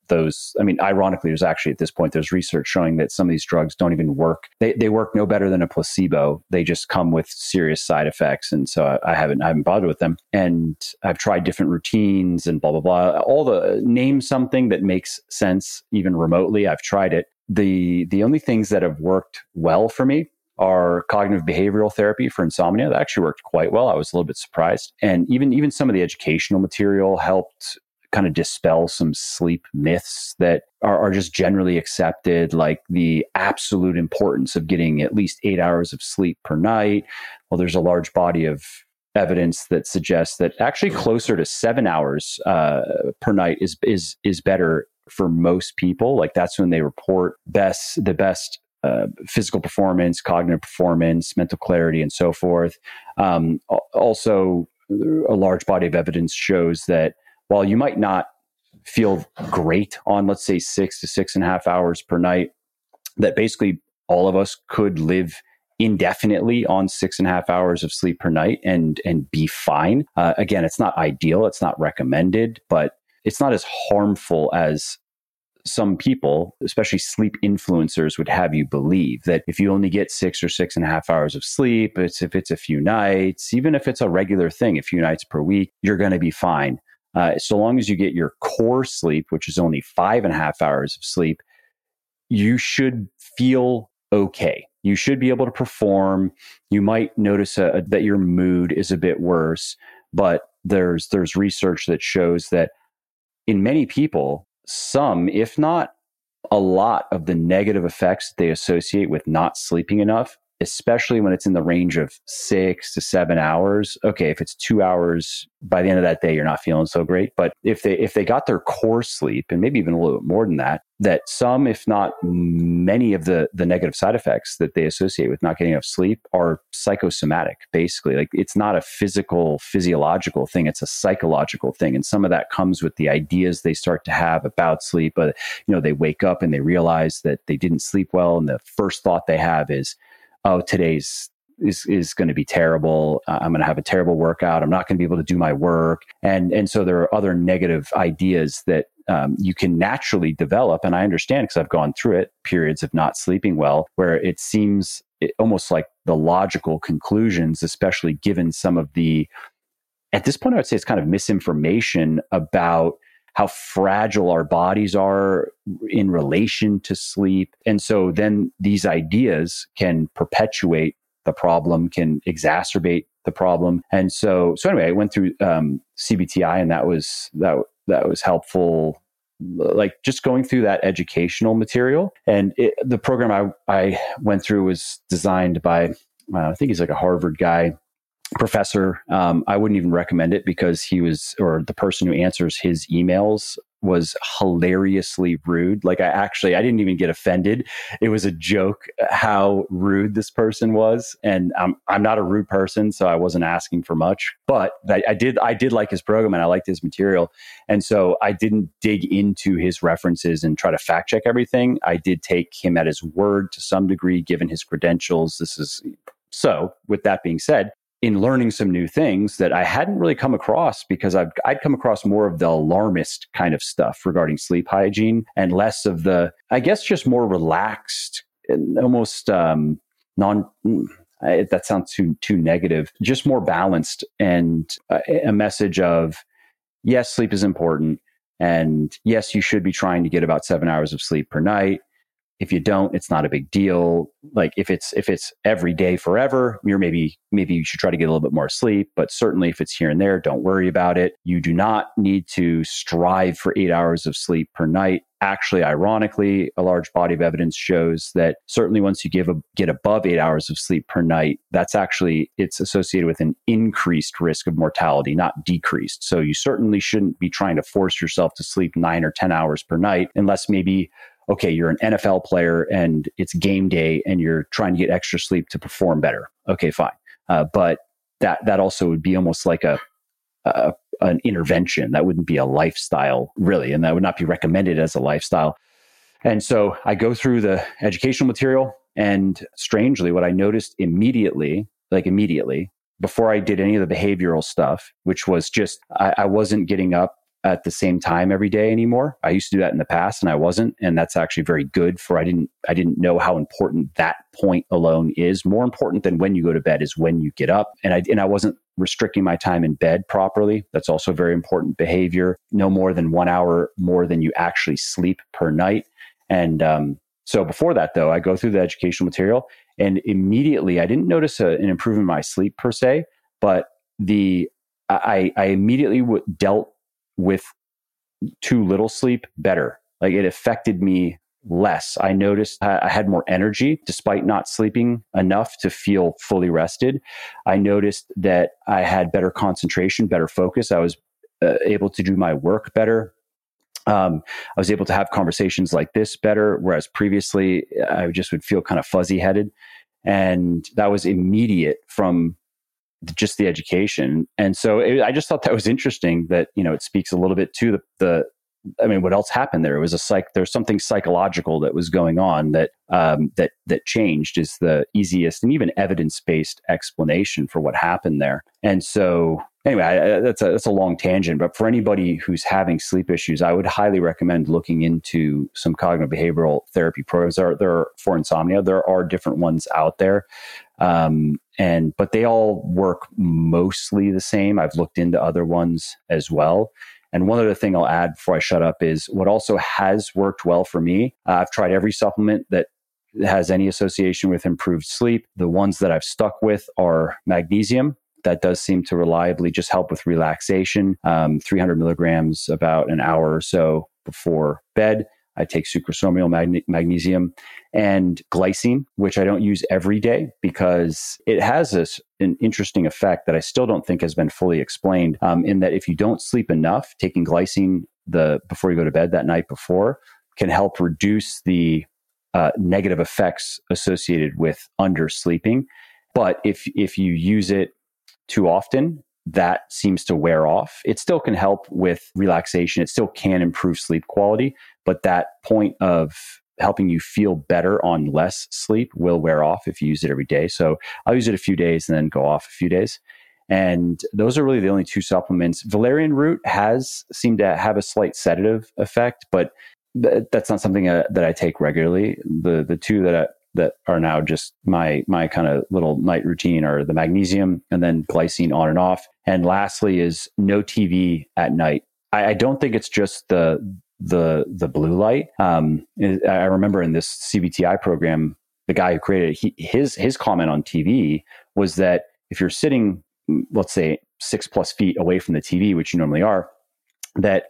those i mean ironically there's actually at this point there's research showing that some of these drugs don't even work. They, they work no better than a placebo. They just come with serious side effects and so I, I haven't i haven't bothered with them. And i've tried different routines and blah blah blah. All the name something that makes sense even remotely i've tried it. The the only things that have worked well for me are cognitive behavioral therapy for insomnia. That actually worked quite well. I was a little bit surprised. And even even some of the educational material helped kind of dispel some sleep myths that are, are, just generally accepted, like the absolute importance of getting at least eight hours of sleep per night. Well, there's a large body of evidence that suggests that actually closer to seven hours uh, per night is is is better for most people. Like that's when they report best the best uh, physical performance, cognitive performance, mental clarity, and so forth. Um, also, a large body of evidence shows that while you might not feel great on, let's say, six to six and a half hours per night, that basically all of us could live indefinitely on six and a half hours of sleep per night and and be fine. Uh, again, it's not ideal, it's not recommended, but it's not as harmful as some people, especially sleep influencers, would have you believe that if you only get six or six and a half hours of sleep, it's if it's a few nights, even if it's a regular thing, a few nights per week, you're going to be fine. Uh, so long as you get your core sleep, which is only five and a half hours of sleep, you should feel okay. You should be able to perform. You might notice a, a, that your mood is a bit worse, but there's there's research that shows that in many people, some, if not a lot, of the negative effects that they associate with not sleeping enough especially when it's in the range of six to seven hours. Okay, if it's two hours by the end of that day, you're not feeling so great. But if they if they got their core sleep and maybe even a little bit more than that, that some, if not many of the the negative side effects that they associate with not getting enough sleep are psychosomatic, basically. Like it's not a physical, physiological thing, it's a psychological thing. And some of that comes with the ideas they start to have about sleep. But you know, they wake up and they realize that they didn't sleep well, and the first thought they have is oh, today's is is going to be terrible. Uh, I'm going to have a terrible workout. I'm not going to be able to do my work. And and so there are other negative ideas that um, you can naturally develop. And I understand because I've gone through it periods of not sleeping well, where it seems it, almost like the logical conclusions, especially given some of the at this point, I would say it's kind of misinformation about how fragile our bodies are in relation to sleep. And so then these ideas can perpetuate the problem, can exacerbate the problem. And so, so anyway, I went through um, CBTI, and that was that that was helpful. Like just going through that educational material, and it, the program I I went through was designed by uh, I think he's like a Harvard guy professor. Um, I wouldn't even recommend it because he was, or the person who answers his emails was hilariously rude. Like I actually, I didn't even get offended. It was a joke how rude this person was, and I'm I'm not a rude person, so I wasn't asking for much. But I, I did I did like his program and I liked his material, and so I didn't dig into his references and try to fact check everything. I did take him at his word to some degree, given his credentials. This is so. With that being said, in learning some new things that I hadn't really come across because I've, I'd come across more of the alarmist kind of stuff regarding sleep hygiene and less of the, I guess, just more relaxed and almost um, non. That sounds too too negative. Just more balanced and a message of yes, sleep is important, and yes, you should be trying to get about seven hours of sleep per night if you don't it's not a big deal. Like if it's if it's every day forever you're maybe maybe you should try to get a little bit more sleep but certainly if it's here and there don't worry about it. You do not need to strive for 8 hours of sleep per night. Actually ironically a large body of evidence shows that certainly once you give a, get above 8 hours of sleep per night that's actually it's associated with an increased risk of mortality not decreased. So you certainly shouldn't be trying to force yourself to sleep 9 or 10 hours per night unless maybe okay, you're an NFL player and it's game day and you're trying to get extra sleep to perform better. Okay, fine. Uh, but that that also would be almost like a, a an intervention. That wouldn't be a lifestyle really, and that would not be recommended as a lifestyle. And so I go through the educational material, and strangely, what I noticed immediately, like immediately, before I did any of the behavioral stuff, which was just I, I wasn't getting up at the same time every day anymore. I used to do that in the past and I wasn't and that's actually very good for I didn't I didn't know how important that point alone is. More important than when you go to bed is when you get up and I and I wasn't restricting my time in bed properly. That's also very important behavior. No more than 1 hour more than you actually sleep per night. And um, so before that though, I go through the educational material and immediately I didn't notice a, an improvement in my sleep per se, but the I, I immediately w- dealt with too little sleep better. Like it affected me less. I noticed I had more energy despite not sleeping enough to feel fully rested. I noticed that I had better concentration, better focus. I was uh, able to do my work better. Um, I was able to have conversations like this better, whereas previously I just would feel kind of fuzzy headed. And that was immediate from just the education. And so it, I just thought that was interesting that, you know, it speaks a little bit to the, the I mean, what else happened there? It was a psych. There's something psychological that was going on that um, that that changed. Is the easiest and even evidence based explanation for what happened there. And so, anyway, I, that's a that's a long tangent. But for anybody who's having sleep issues, I would highly recommend looking into some cognitive behavioral therapy programs. There are, there are for insomnia. There are different ones out there. Um, and but they all work mostly the same. I've looked into other ones as well. And one other thing I'll add before I shut up is what also has worked well for me. Uh, I've tried every supplement that has any association with improved sleep. The ones that I've stuck with are magnesium. That does seem to reliably just help with relaxation. Um, 300 milligrams about an hour or so before bed. I take sucrosomial magne- magnesium and glycine, which I don't use every day because it has this an interesting effect that I still don't think has been fully explained. Um, in that if you don't sleep enough, taking glycine the before you go to bed that night before can help reduce the uh, negative effects associated with undersleeping. But if if you use it too often, that seems to wear off. It still can help with relaxation. It still can improve sleep quality, but that point of helping you feel better on less sleep will wear off if you use it every day. So I'll use it a few days and then go off a few days. And those are really the only two supplements. Valerian root has seemed to have a slight sedative effect, but th- that's not something uh, that I take regularly. The the two that I, that are now just my my kind of little night routine are the magnesium and then glycine on and off. And lastly is no TV at night I, I don't think it's just the the the blue light. Um, I remember in this CBTI program, the guy who created it, he, his his comment on TV was that if you're sitting, let's say six plus feet away from the TV, which you normally are, that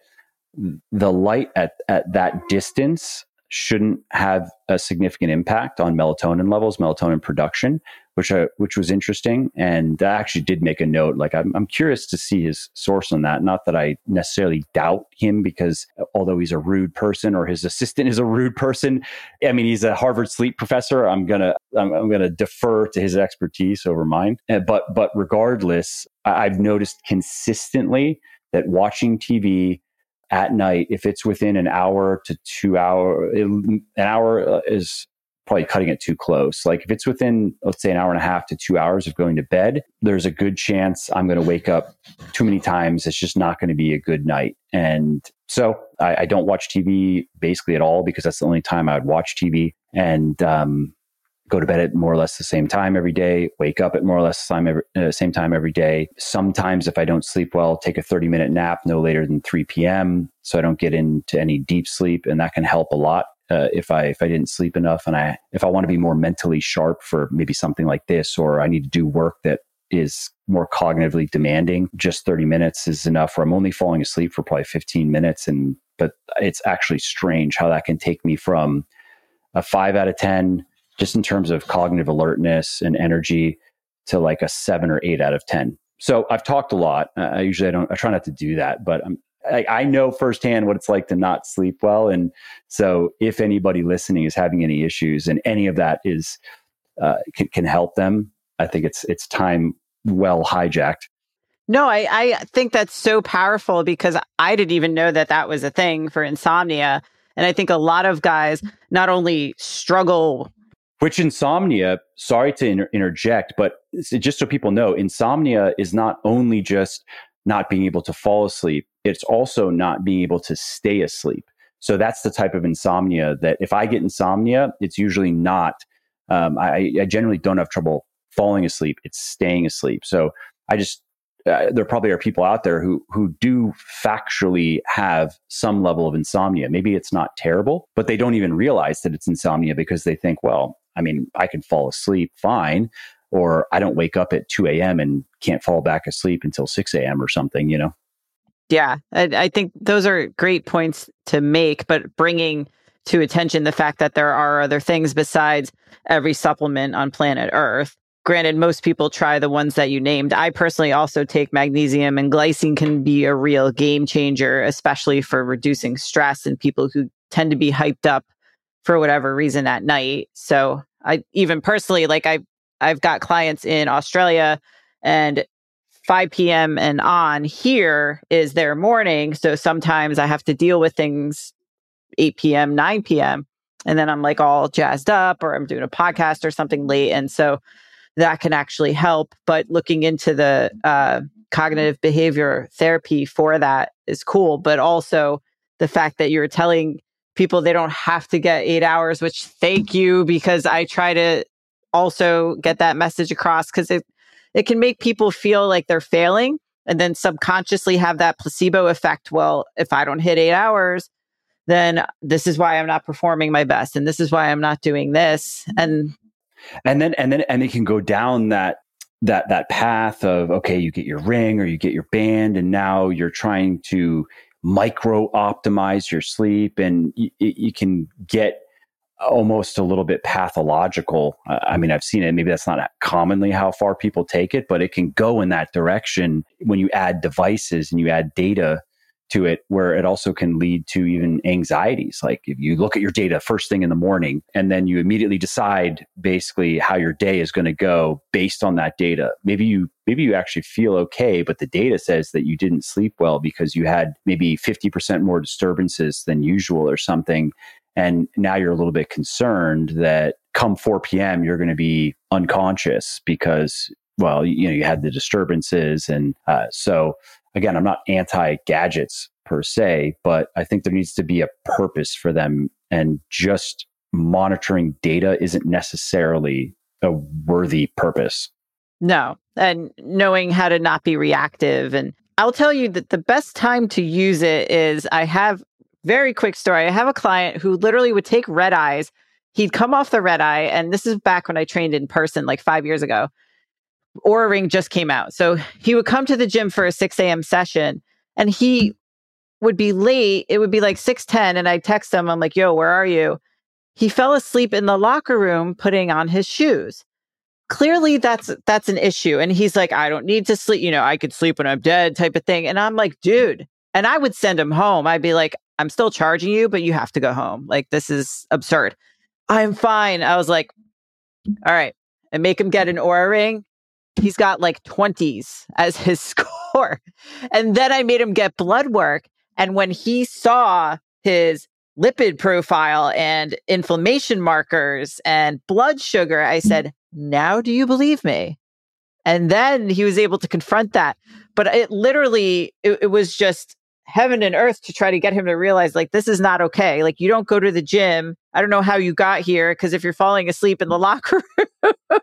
the light at at that distance shouldn't have a significant impact on melatonin levels, melatonin production, which I, which was interesting. And I actually did make a note. Like I'm, I'm curious to see his source on that. Not that I necessarily doubt him, because although he's a rude person or his assistant is a rude person, I mean he's a Harvard sleep professor. I'm gonna I'm, I'm gonna defer to his expertise over mine. Uh, but but regardless, I've noticed consistently that watching TV at night, if it's within an hour to two hour, an hour uh, is probably cutting it too close. Like if it's within, let's say, an hour and a half to two hours of going to bed, there's a good chance I'm going to wake up too many times. It's just not going to be a good night. And so I, I, don't watch TV basically at all because that's the only time I would watch TV. And um, go to bed at more or less the same time every day, wake up at more or less the same, uh, same time every day. Sometimes, if I don't sleep well, take a 30 minute nap no later than 3 p.m. so I don't get into any deep sleep. And that can help a lot. Uh, if I if I didn't sleep enough and I if I want to be more mentally sharp for maybe something like this or I need to do work that is more cognitively demanding, just 30 minutes is enough. Or I'm only falling asleep for probably 15 minutes, and but it's actually strange how that can take me from a five out of 10 just in terms of cognitive alertness and energy to like a seven or eight out of 10. So I've talked a lot. I usually I don't, I try not to do that, but I'm, I, I know firsthand what it's like to not sleep well. And so if anybody listening is having any issues and any of that is, uh, can, can help them, I think it's, it's time well hijacked. No, I, I think that's so powerful because I didn't even know that that was a thing for insomnia. And I think a lot of guys not only struggle which insomnia, sorry to inter- interject, but just so people know, insomnia is not only just not being able to fall asleep, it's also not being able to stay asleep. So that's the type of insomnia that if I get insomnia, it's usually not, um, I, I generally don't have trouble falling asleep, it's staying asleep. So I just uh, there probably are people out there who who do factually have some level of insomnia. Maybe it's not terrible, but they don't even realize that it's insomnia because they think, well, I mean, I can fall asleep fine, or I don't wake up at 2 a.m. and can't fall back asleep until 6 a.m. or something, you know? Yeah, I, I think those are great points to make, but bringing to attention the fact that there are other things besides every supplement on planet Earth. Granted, most people try the ones that you named. I personally also take magnesium, and glycine can be a real game changer, especially for reducing stress in people who tend to be hyped up for whatever reason at night. So I even personally, like I, I've got clients in Australia and 5 p.m. and on here is their morning. So sometimes I have to deal with things 8 p.m., 9 p.m. And then I'm like all jazzed up or I'm doing a podcast or something late. And so that can actually help. But looking into the uh, cognitive behavior therapy for that is cool. But also the fact that you're telling people they don't have to get eight hours, which thank you because I try to also get that message across because it it can make people feel like they're failing and then subconsciously have that placebo effect. Well, if I don't hit eight hours, then this is why I'm not performing my best and this is why I'm not doing this. And and then and then and it can go down that that that path of okay, you get your ring or you get your band and now you're trying to micro optimize your sleep and you can get almost a little bit pathological. I mean, I've seen it. Maybe that's not commonly how far people take it, but it can go in that direction when you add devices and you add data to it where it also can lead to even anxieties. Like if you look at your data first thing in the morning and then you immediately decide basically how your day is going to go based on that data. Maybe you maybe you actually feel okay, but the data says that you didn't sleep well because you had maybe 50% more disturbances than usual or something. And now you're a little bit concerned that come 4 p.m. you're going to be unconscious because well, you know, you had the disturbances. And uh, so again, I'm not anti gadgets per se, but I think there needs to be a purpose for them. And just monitoring data isn't necessarily a worthy purpose. No. And knowing how to not be reactive. And I'll tell you that the best time to use it is I have very quick story. I have a client who literally would take red eyes. He'd come off the red eye, and this is back when I trained in person like five years ago. Oura Ring just came out. So he would come to the gym for a 6 a.m. session and he would be late. It would be like 6:10 and I text him I'm like, "Yo, where are you?" He fell asleep in the locker room putting on his shoes. Clearly that's that's an issue and he's like, "I don't need to sleep, you know, I could sleep when I'm dead" type of thing. And I'm like, "Dude." And I would send him home. I'd be like, "I'm still charging you, but you have to go home. Like this is absurd." I'm fine. I was like, "All right." And make him get an Oura ring he's got like 20s as his (laughs) score. And then I made him get blood work. And when he saw his lipid profile and inflammation markers and blood sugar, I mm-hmm. said, Now do you believe me? And then he was able to confront that. But it literally, it, it was just heaven and earth to try to get him to realize like this is not okay like you don't go to the gym i don't know how you got here because if you're falling asleep in the (laughs) locker room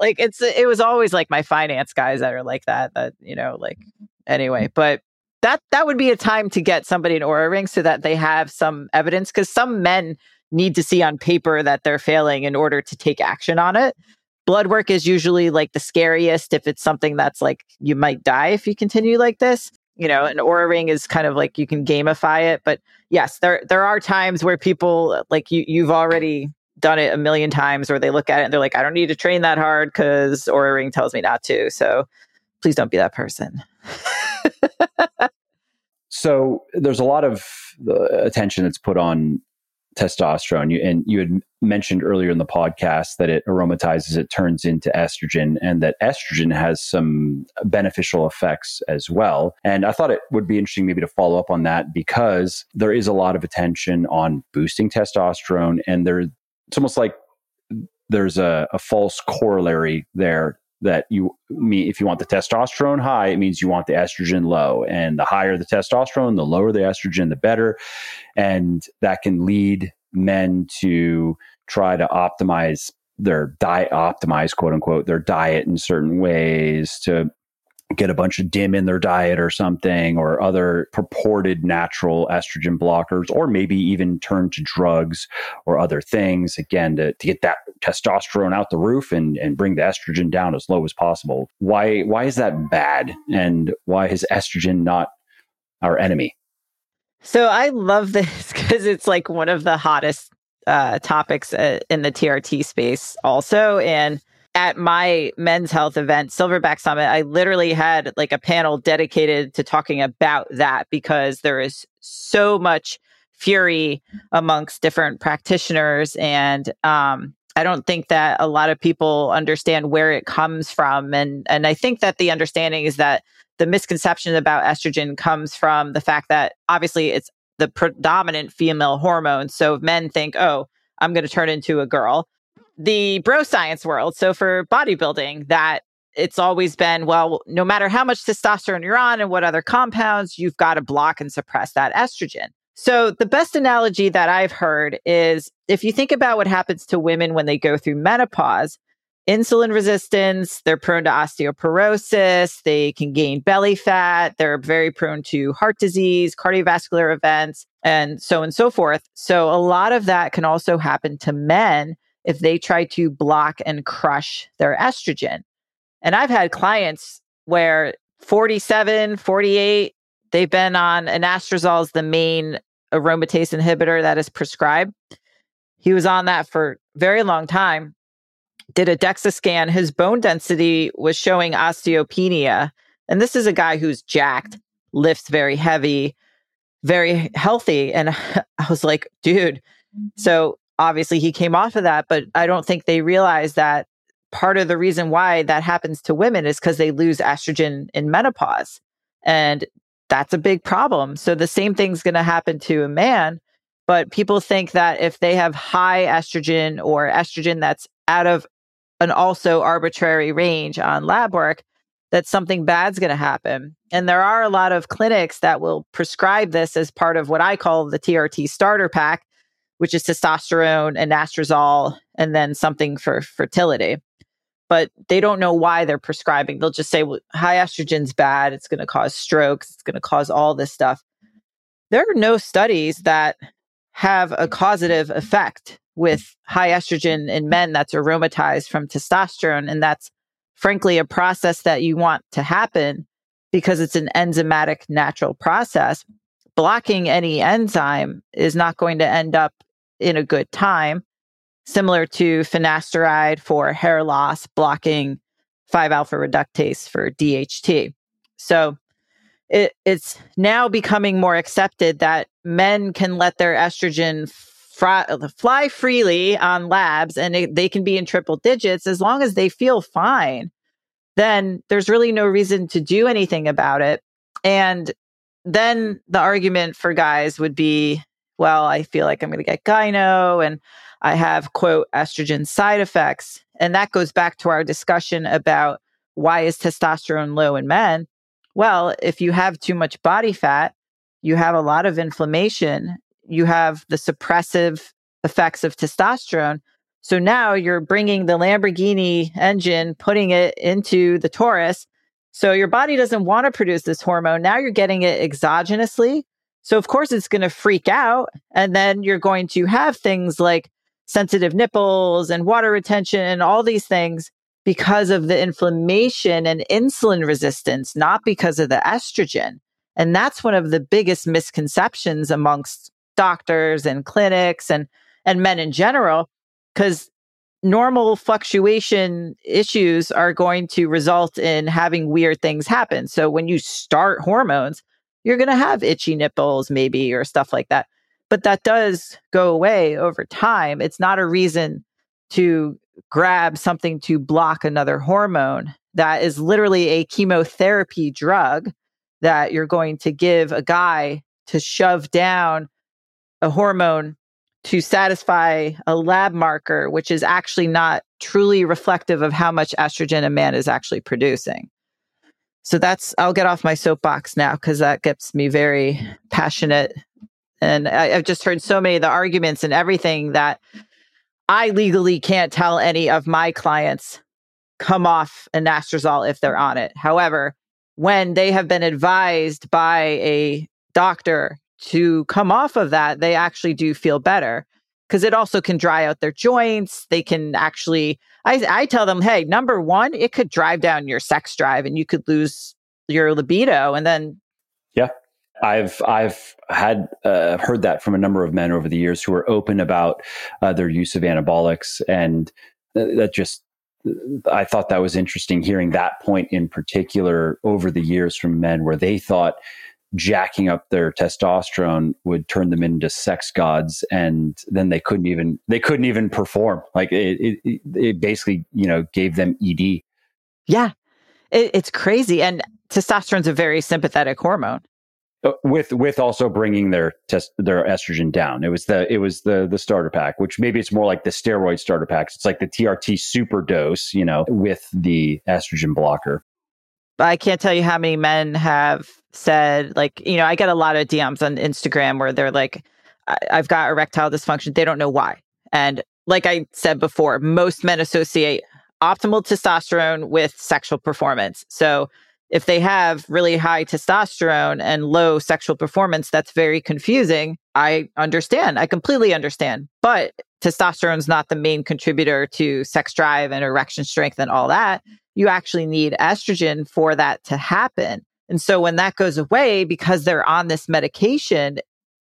like it's it was always like my finance guys that are like that that you know like anyway but that that would be a time to get somebody an Oura ring so that they have some evidence because some men need to see on paper that they're failing in order to take action on it. Blood work is usually like the scariest if it's something that's like you might die if you continue like this you know an Oura ring is kind of like you can gamify it but yes there there are times where people like you you've already done it a million times or they look at it and they're like, I don't need to train that hard because Oura Ring tells me not to. So please don't be that person. (laughs) so there's a lot of uh, attention that's put on testosterone. You, and you had mentioned earlier in the podcast that it aromatizes, it turns into estrogen, and that estrogen has some beneficial effects as well. And I thought it would be interesting maybe to follow up on that because there is a lot of attention on boosting testosterone, and there it's almost like there's a, a false corollary there that you mean if you want the testosterone high, it means you want the estrogen low. And the higher the testosterone, the lower the estrogen, the better. And that can lead men to try to optimize their diet, optimize quote unquote, their diet in certain ways to get a bunch of DIM in their diet or something or other purported natural estrogen blockers or maybe even turn to drugs or other things again to, to get that testosterone out the roof and, and bring the estrogen down as low as possible. Why why is that bad? And why is estrogen not our enemy? So i love this (laughs) because it's like one of the hottest uh, topics uh, in the TRT space also. And at my men's health event, Silverback Summit, I literally had like a panel dedicated to talking about that because there is so much fury amongst different practitioners. And um, I don't think that a lot of people understand where it comes from. And, and I think that the understanding is that the misconception about estrogen comes from the fact that obviously it's the predominant female hormone. So men think, oh, I'm going to turn into a girl the bro science world. So for bodybuilding, that it's always been, well, no matter how much testosterone you're on and what other compounds, you've got to block and suppress that estrogen. So the best analogy that I've heard is if you think about what happens to women when they go through menopause, insulin resistance, they're prone to osteoporosis, they can gain belly fat, they're very prone to heart disease, cardiovascular events, and so on and so forth. So a lot of that can also happen to men if they try to block and crush their estrogen. And I've had mm-hmm. clients where 47, 48, they've been on anastrozole is the main aromatase inhibitor that is prescribed. He was on that for a very long time. Did a DEXA scan. His bone density was showing osteopenia. And this is a guy who's jacked, mm-hmm. lifts very heavy, very healthy. And (laughs) I was like, dude, so obviously he came off of that, but I don't think they realize that part of the reason why that happens to women is because they lose estrogen in menopause. And that's a big problem. So the same thing's going to happen to a man. But people think that if they have high estrogen or estrogen that's out of an also arbitrary range on lab work, that something bad's going to happen. And there are a lot of clinics that will prescribe this as part of what I call the TRT starter pack, which is testosterone and anastrozole, and then something for fertility. but they don't know why they're prescribing. They'll just say, well, high estrogen's bad. It's going to cause strokes. It's going to cause all this stuff. There are no studies that have a causative effect with high estrogen in men that's aromatized from testosterone. And that's frankly a process that you want to happen because it's an enzymatic natural process. Blocking any enzyme is not going to end up in a good time, similar to finasteride for hair loss, blocking 5 alpha reductase for DHT. So it, it's now becoming more accepted that men can let their estrogen fry, uh, fly freely on labs and it, they can be in triple digits as long as they feel fine. Then there's really no reason to do anything about it. And then the argument for guys would be, well, I feel like I'm going to get gyno and I have quote estrogen side effects. And that goes back to our discussion about why is testosterone low in men? Well, if you have too much body fat, you have a lot of inflammation, you have the suppressive effects of testosterone. So now you're bringing the Lamborghini engine, putting it into the Taurus. So your body doesn't want to produce this hormone. Now you're getting it exogenously. So of course it's going to freak out. And then you're going to have things like sensitive nipples and water retention and all these things because of the inflammation and insulin resistance, not because of the estrogen. And that's one of the biggest misconceptions amongst doctors and clinics and, and men in general, because normal fluctuation issues are going to result in having weird things happen. So when you start hormones, you're going to have itchy nipples, maybe, or stuff like that. But that does go away over time. It's not a reason to grab something to block another hormone that is literally a chemotherapy drug that you're going to give a guy to shove down a hormone to satisfy a lab marker, which is actually not truly reflective of how much estrogen a man is actually producing. So that's, I'll get off my soapbox now because that gets me very passionate. And I, have just heard so many of the arguments and everything that I legally can't tell any of my clients come off anastrozole if they're on it. However, when they have been advised by a doctor to come off of that, they actually do feel better because it also can dry out their joints. They can actually, I, I tell them, hey, number one, it could drive down your sex drive and you could lose your libido. And then, yeah, I've I've had uh, heard that from a number of men over the years who are open about uh, their use of anabolics, and that just I thought that was interesting hearing that point in particular over the years from men where they thought jacking up their testosterone would turn them into sex gods and then they couldn't even they couldn't even perform like it it, it basically you know gave them ed yeah it, it's crazy and testosterone's a very sympathetic hormone uh, with with also bringing their test their estrogen down. It was the it was the the starter pack, which maybe it's more like the steroid starter packs. It's like the TRT super dose, you know, with the estrogen blocker. I can't tell you how many men have said like, you know, I get a lot of DMs on Instagram where they're like, I've got erectile dysfunction. They don't know why. And like I said before, most men associate optimal testosterone with sexual performance. So if they have really high testosterone and low sexual performance, that's very confusing. I understand. I completely understand. But testosterone is not the main contributor to sex drive and erection strength and all that. You actually need estrogen for that to happen. And so when that goes away because they're on this medication,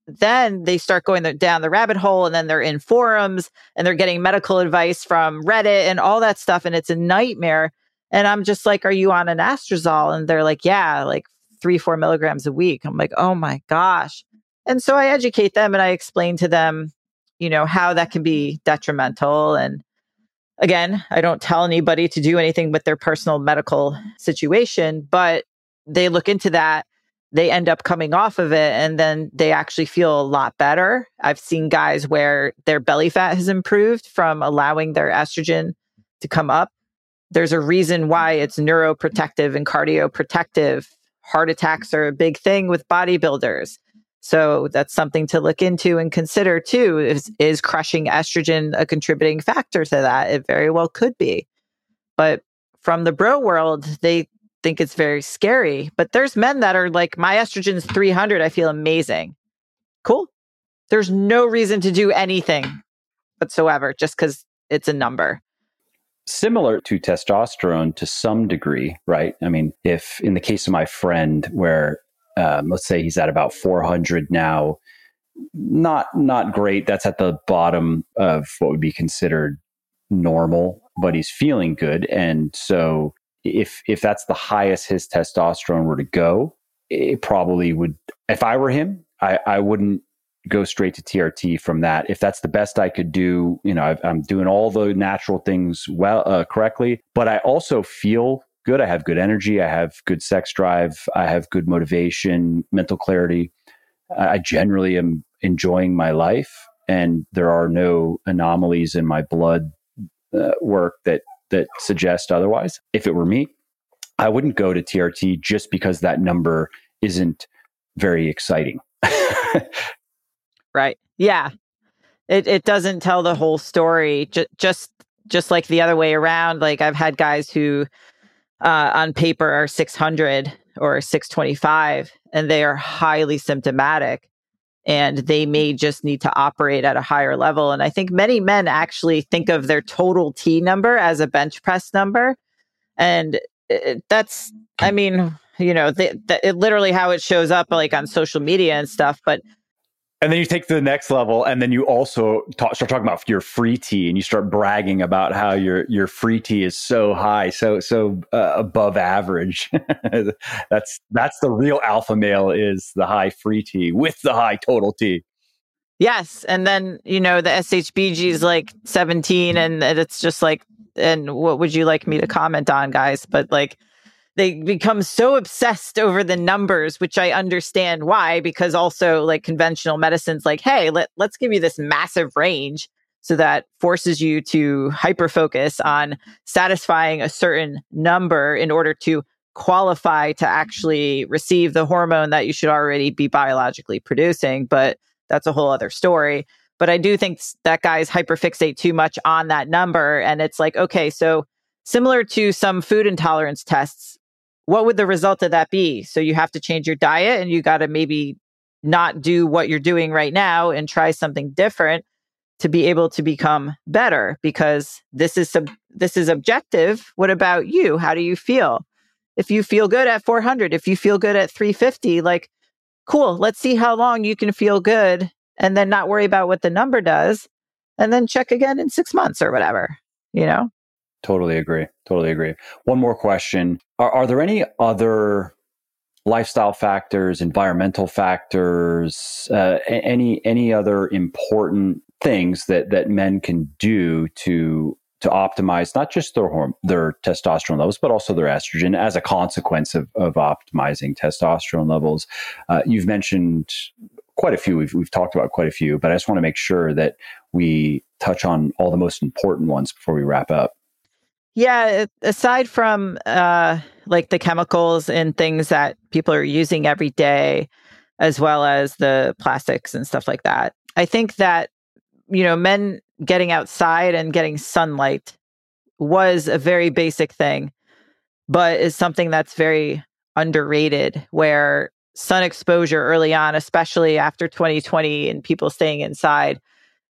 then they start going down the rabbit hole and then they're in forums and they're getting medical advice from Reddit and all that stuff. And it's a nightmare and I'm just like, are you on anastrozole? And they're like, yeah, like three, four milligrams a week. I'm like, oh my gosh. And so I educate them and I explain to them, you know, how that can be detrimental. And again, I don't tell anybody to do anything with their personal medical situation, but they look into that. They end up coming off of it and then they actually feel a lot better. I've seen guys where their belly fat has improved from allowing their estrogen to come up there's a reason why it's neuroprotective and cardioprotective. Heart attacks are a big thing with bodybuilders. So that's something to look into and consider too. Is, is crushing estrogen a contributing factor to that? It very well could be. But from the bro world, they think it's very scary. But there's men that are like, my estrogen's 300. I feel amazing. Cool. There's no reason to do anything whatsoever just because it's a number. Similar to testosterone to some degree, right? I mean, if in the case of my friend, where um, let's say he's at about 400 now, not not great. That's at the bottom of what would be considered normal, but he's feeling good. And so if if that's the highest his testosterone were to go, it probably would if I were him, I, I wouldn't go straight to TRT from that. If that's the best I could do, you know, i am doing all the natural things well uh, correctly, but I also feel good. I have good energy. I have good sex drive. I have good motivation, mental clarity. I generally am enjoying my life, and there are no anomalies in my blood uh, work that that suggest otherwise. If it were me, I wouldn't go to TRT just because that number isn't very exciting. (laughs) right. Yeah. It it doesn't tell the whole story. J- just just like the other way around. Like I've had guys who uh, on paper are 600 or 625 and they are highly symptomatic and they may just need to operate at a higher level. And I think many men actually think of their total T number as a bench press number. And that's, I mean, you know, the, the, it literally how it shows up like on social media and stuff. But and then you take to the next level, and then you also talk, start talking about your free T, and you start bragging about how your your free T is so high, so so uh, above average. (laughs) that's that's the real alpha male is the high free T with the high total T. Yes, and then you know the SHBG is like seventeen, and it's just like, and what would you like me to comment on, guys? But like they become so obsessed over the numbers, which I understand why, because also like conventional medicine's like, hey, let, let's give you this massive range. So that forces you to hyper focus on satisfying a certain number in order to qualify to actually receive the hormone that you should already be biologically producing. But that's a whole other story. But I do think that guys hyperfixate too much on that number. And it's like, okay, so similar to some food intolerance tests, what would the result of that be? So you have to change your diet and you got to maybe not do what you're doing right now and try something different to be able to become better because this is sub- this is objective. What about you? How do you feel? If you feel good at 400, if you feel good at 350, like cool, let's see how long you can feel good and then not worry about what the number does and then check again in 6 months or whatever, you know? Totally agree. Totally agree. One more question. Are, are there any other lifestyle factors, environmental factors, uh, any any other important things that that men can do to to optimize not just their horm- their testosterone levels, but also their estrogen as a consequence of, of optimizing testosterone levels. Uh, you've mentioned quite a few. We've, we've talked about quite a few, but I just want to make sure that we touch on all the most important ones before we wrap up. Yeah, aside from uh, like the chemicals and things that people are using every day, as well as the plastics and stuff like that, I think that, you know, men getting outside and getting sunlight was a very basic thing, but is something that's very underrated where sun exposure early on, especially after 2020 and people staying inside,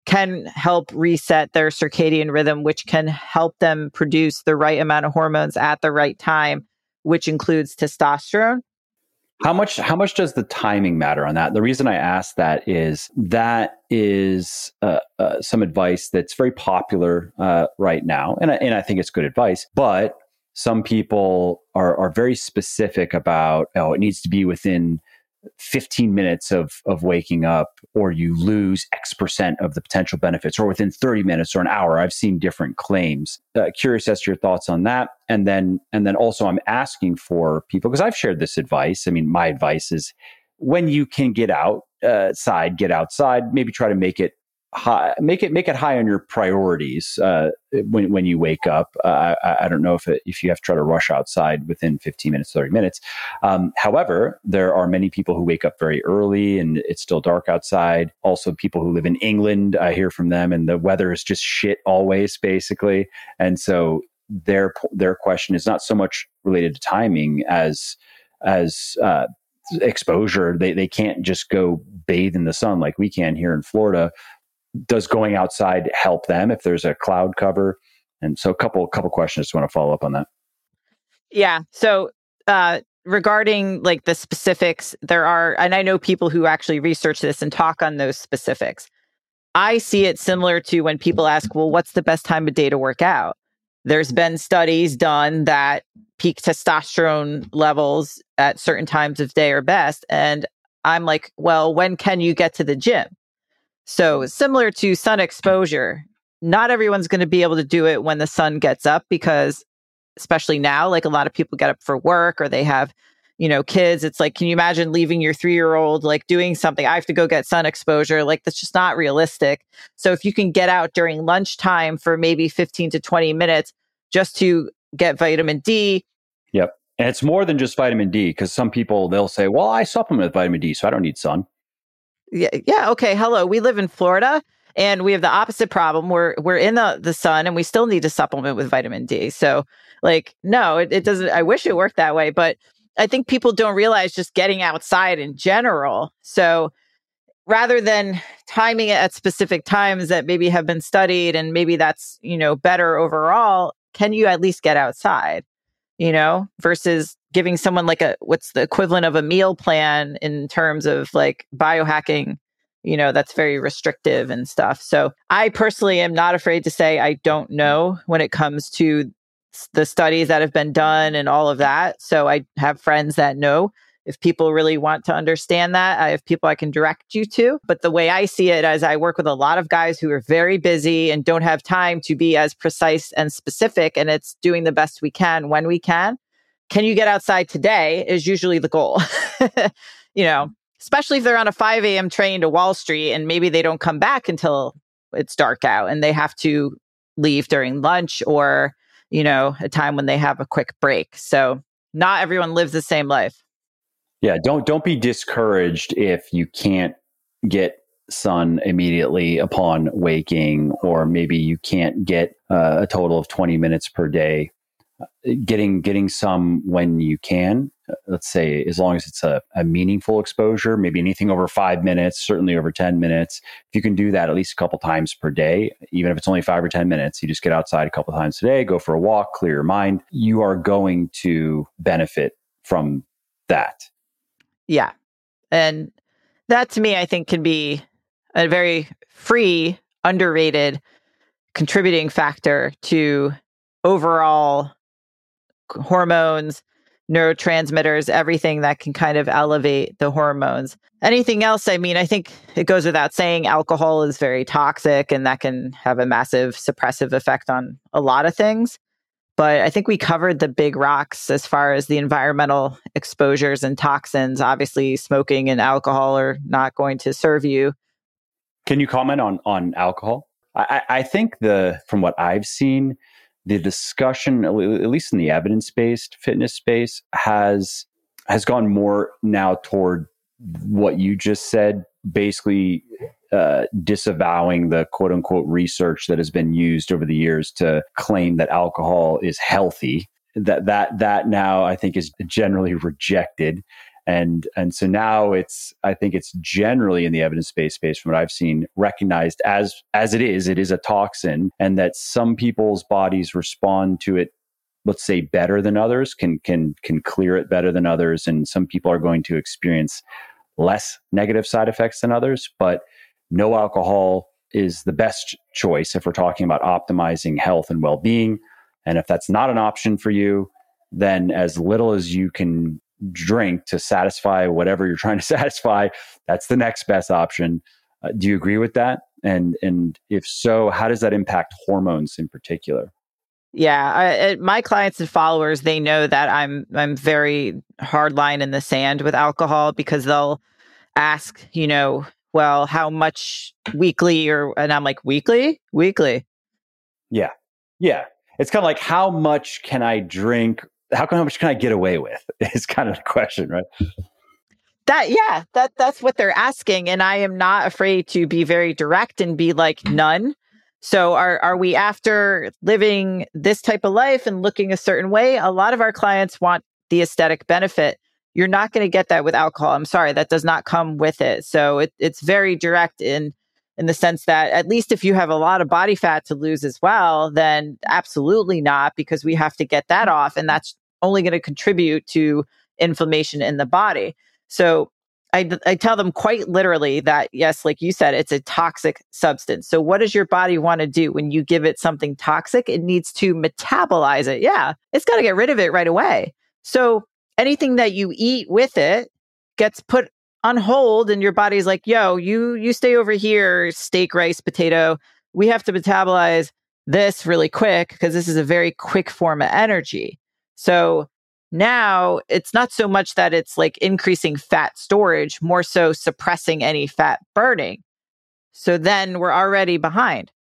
can help reset their circadian rhythm, which can help them produce the right amount of hormones at the right time, which includes testosterone. How much how much does the timing matter on that? The reason I ask that is that is uh, uh, some advice that's very popular uh, right now, and I, and I think it's good advice. But some people are are very specific about oh, it needs to be within 15 minutes of, of waking up or you lose X percent of the potential benefits or within 30 minutes or an hour. I've seen different claims. Uh, curious as to your thoughts on that. And then, and then also I'm asking for people because I've shared this advice. I mean, my advice is when you can get outside, get outside, maybe try to make it high, make it make it high on your priorities uh, when when you wake up. Uh, I, I, don't know if it, if you have to try to rush outside within 15 minutes, 30 minutes. Um, however, there are many people who wake up very early and it's still dark outside. Also, people who live in England, I hear from them, and the weather is just shit always, basically. And so their their question is not so much related to timing as as uh, exposure. They they can't just go bathe in the sun like we can here in Florida. Does going outside help them if there's a cloud cover? And so, a couple couple questions. Want to follow up on that. Yeah. So, uh, regarding like the specifics, there are, and I know people who actually research this and talk on those specifics. I see it similar to when people ask, well, what's the best time of day to work out? There's been studies done that peak testosterone levels at certain times of day are best. And I'm like, well, when can you get to the gym? So, similar to sun exposure, not everyone's going to be able to do it when the sun gets up because especially now like a lot of people get up for work or they have you know kids it's like can you imagine leaving your 3-year-old like doing something? I have to go get sun exposure like that's just not realistic. So if you can get out during lunchtime for maybe 15 to 20 minutes just to get vitamin D yep and it's more than just vitamin D because some people they'll say well I supplement with vitamin D so I don't need sun yeah yeah okay hello we live in Florida and we have the opposite problem. We're we're in the, the sun and we still need to supplement with vitamin D. So like, no, it, it doesn't I wish it worked that way, but I think people don't realize just getting outside in general. So rather than timing it at specific times that maybe have been studied and maybe that's, you know, better overall, can you at least get outside? You know, versus giving someone like a what's the equivalent of a meal plan in terms of like biohacking you know, that's very restrictive and stuff. So I personally am not afraid to say I don't know when it comes to the studies that have been done and all of that. So I have friends that know. If people really want to understand that, I have people I can direct you to. But the way I see it, as I work with a lot of guys who are very busy and don't have time to be as precise and specific, and it's doing the best we can when we can. Can you get outside today? Is usually the goal. (laughs) you know, especially if they're on a 5 a.m. train to Wall Street and maybe they don't come back until it's dark out and they have to leave during lunch or, you know, a time when they have a quick break. So not everyone lives the same life. Yeah, don't don't be discouraged if you can't get sun immediately upon waking or maybe you can't get uh, a total of 20 minutes per day getting getting some when you can. Uh, let's say as long as it's a, a, meaningful exposure maybe anything over five minutes certainly over 10 minutes. If you can do that at least a couple times per day even if it's only five or 10 minutes you just get outside a couple times a day go for a walk clear your mind you are going to benefit from that. Yeah. And that to me i think can be a very free underrated contributing factor to overall hormones, neurotransmitters, everything that can kind of elevate the hormones. Anything else, I mean, I think it goes without saying alcohol is very toxic and that can have a massive suppressive effect on a lot of things. But I think we covered the big rocks as far as the environmental exposures and toxins. Obviously, smoking and alcohol are not going to serve you. Can you comment on on alcohol? I, I think the from what I've seen, the discussion, at least in the evidence based fitness space, has has gone more now toward what you just said, basically uh, disavowing the quote unquote research that has been used over the years to claim that alcohol is healthy. That that that now I think is generally rejected and and so now it's i think it's generally in the evidence-based space from what i've seen recognized as as it is it is a toxin and that some people's bodies respond to it let's say better than others can can can clear it better than others and some people are going to experience less negative side effects than others but no alcohol is the best choice if we're talking about optimizing health and well-being. And if that's not an option for you then as little as you can drink to satisfy whatever you're trying to (laughs) satisfy, that's the next best option. Uh, do you agree with that? And and if so, how does that impact hormones in particular? Yeah, I, my clients and followers they know that I'm I'm very hard line in the sand with alcohol because they'll ask, you know, well, how much weekly or and I'm like weekly, weekly. Yeah, yeah. It's kind of like how much can I drink how, how much can I get away with? (laughs) Is kind of the question, right? That yeah, that that's what they're asking, and I am not afraid to be very direct and be like none. So are are we after living this type of life and looking a certain way? A lot of our clients want the aesthetic benefit. You're not going to get that with alcohol. I'm sorry, that does not come with it. So it, it's very direct in in the sense that at least if you have a lot of body fat to lose as well, then absolutely not, because we have to get that off, and that's only going to contribute to inflammation in the body. So I, I tell them quite literally that, yes, like you said, it's a toxic substance. So, what does your body want to do when you give it something toxic? It needs to metabolize it. Yeah, it's got to get rid of it right away. So, anything that you eat with it gets put on hold, and your body's like, yo, you, you stay over here, steak, rice, potato. We have to metabolize this really quick because this is a very quick form of energy. So, now it's not so much that it's like increasing fat storage, more so suppressing any fat burning. So then we're already behind.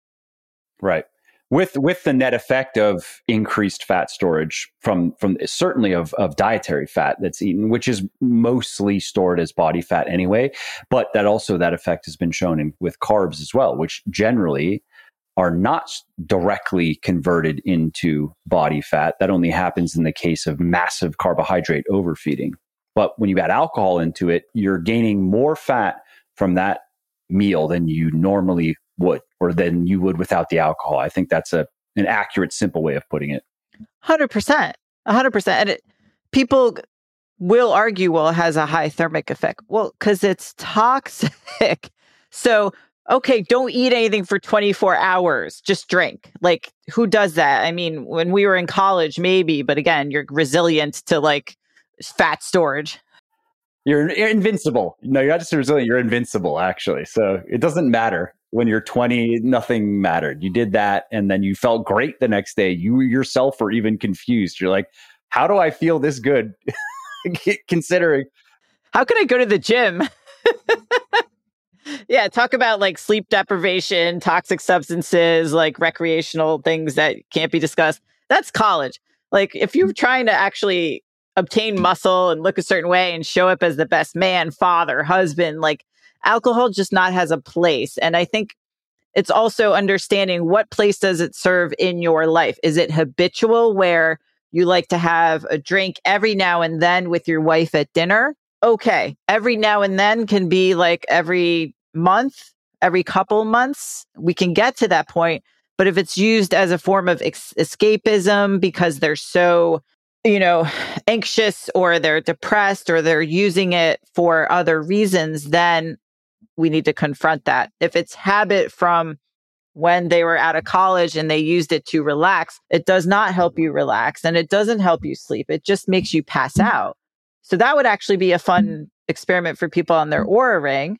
Right. With with the net effect of increased fat storage from from certainly of of dietary fat that's eaten, which is mostly stored as body fat anyway, but that also that effect has been shown in, with carbs as well, which generally are not directly converted into body fat. That only happens in the case of massive carbohydrate overfeeding. But when you add alcohol into it, you're gaining more fat from that meal than you normally would, or than you would without the alcohol. I think that's a an accurate, simple way of putting it. Hundred percent, hundred percent. People will argue, well, it has a high thermic effect. Well, because it's toxic. (laughs) So okay, don't eat anything for 24 hours, just drink. Like, who does that? I mean, when we were in college, maybe, but again, you're resilient to like fat storage. You're, you're invincible. No, you're not just resilient, you're invincible, actually. So it doesn't matter. When you're 20, nothing mattered. You did that and then you felt great the next day. You yourself were even confused. You're like, how do I feel this good? (laughs) Considering. How can I go to the gym? (laughs) yeah, talk about like sleep deprivation, toxic substances, like recreational things that can't be discussed. That's college. Like if you're trying to actually obtain muscle and look a certain way and show up as the best man, father, husband, like alcohol just not has a place. And I think it's also understanding what place does it serve in your life? Is it habitual where you like to have a drink every now and then with your wife at dinner? Okay. Every now and then can be like every month, every couple months, we can get to that point. But if it's used as a form of ex- escapism because they're so, you know, anxious or they're depressed or they're using it for other reasons, then we need to confront that. If it's habit from when they were out of college and they used it to relax, it does not help you relax and it doesn't help you sleep. It just makes you pass mm-hmm. out. So that would actually be a fun experiment for people on their Oura ring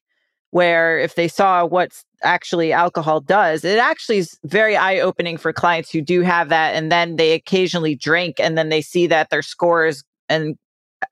where if they saw what actually alcohol does, it actually is very eye opening for clients who do have that. And then they occasionally drink and then they see that their scores and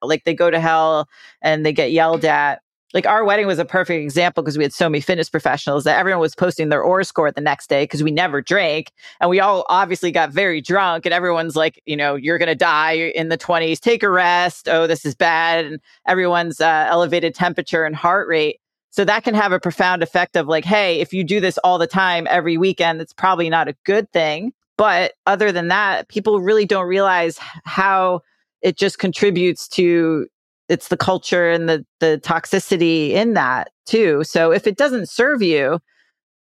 like they go to hell and they get yelled at. Like our wedding was a perfect example because we had so many fitness professionals that everyone was posting their OR score the next day because we never drank. And we all obviously got very drunk and everyone's like, you know, you're going to die in the 20s, take a rest. Oh, this is bad. And everyone's uh, elevated temperature and heart rate. So that can have a profound effect of like, hey, if you do this all the time every weekend, it's probably not a good thing. But other than that, people really don't realize how it just contributes to it's the culture and the the toxicity in that too. So if it doesn't serve you,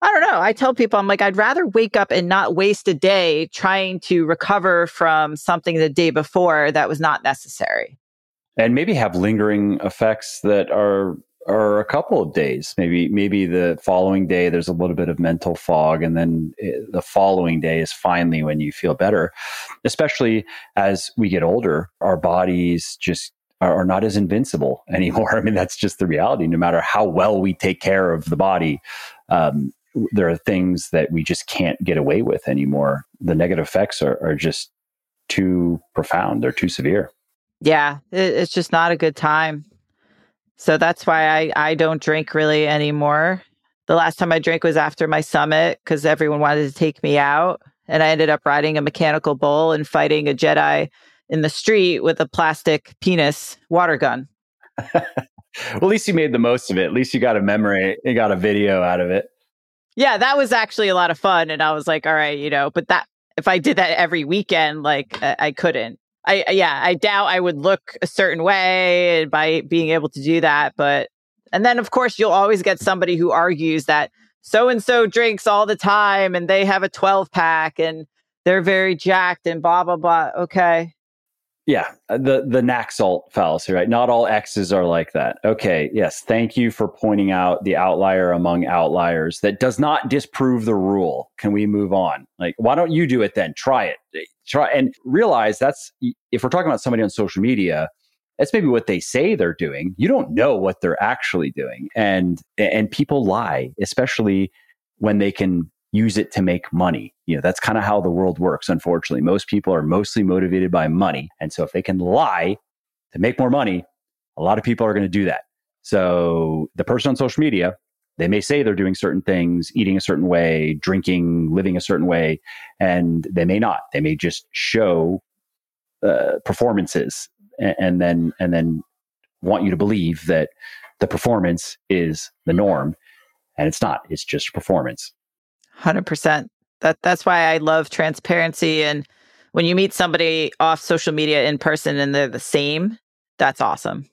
I don't know. I tell people I'm like I'd rather wake up and not waste a day trying to recover from something the day before that was not necessary. And maybe have lingering effects that are or a couple of days maybe maybe the following day there's a little bit of mental fog and then eh, the following day is finally when you feel better. Especially as we get older our bodies just are, not as invincible (laughs) anymore. I mean that's just the reality. No matter how well we take care of the body um, there are things that we just can't get away with anymore. The negative effects are, are just too profound. They're too severe. Yeah it's just not a good time so that's why I, I don't drink really anymore. The last time I drank was after my summit because everyone wanted to take me out. And I ended up riding a mechanical bull and fighting a Jedi in the street with a plastic penis water gun. (laughs) well, at least you made the most of it. At least you got a memory, you got a video out of it. Yeah, that was actually a lot of fun. And I was like, all right, you know, but that if I did that every weekend, like I, I couldn't. I yeah, I doubt I would look a certain way by being able to do that. But and then of course you'll always get somebody who argues that so and so drinks all the time and they have a 12 pack and they're very jacked and blah blah blah. Okay. Yeah, uh, the the Naxalt fallacy, right? Not all X's are like that. Okay, yes, thank you for pointing out the outlier among outliers. That does not disprove the rule. Can we move on? Like, why don't you do it then? Try it. Try and realize that's if we're talking about somebody on social media, that's maybe what they say they're doing. You don't know what they're actually doing, and and people lie, especially when they can use it to make money. You know, that's kind of how the world works, unfortunately. Most people are mostly motivated by money. And so if they can lie to make more money, a lot of people are going to do that. So the person on social media, they may say they're doing certain things, eating a certain way, drinking, living a certain way, and they may not. They may just show uh, performances and, and then and then want you to believe that the performance is the norm, and it's not. It's just performance. 100%. That that's why I love transparency and when you meet somebody off social media in person and they're the same, that's awesome.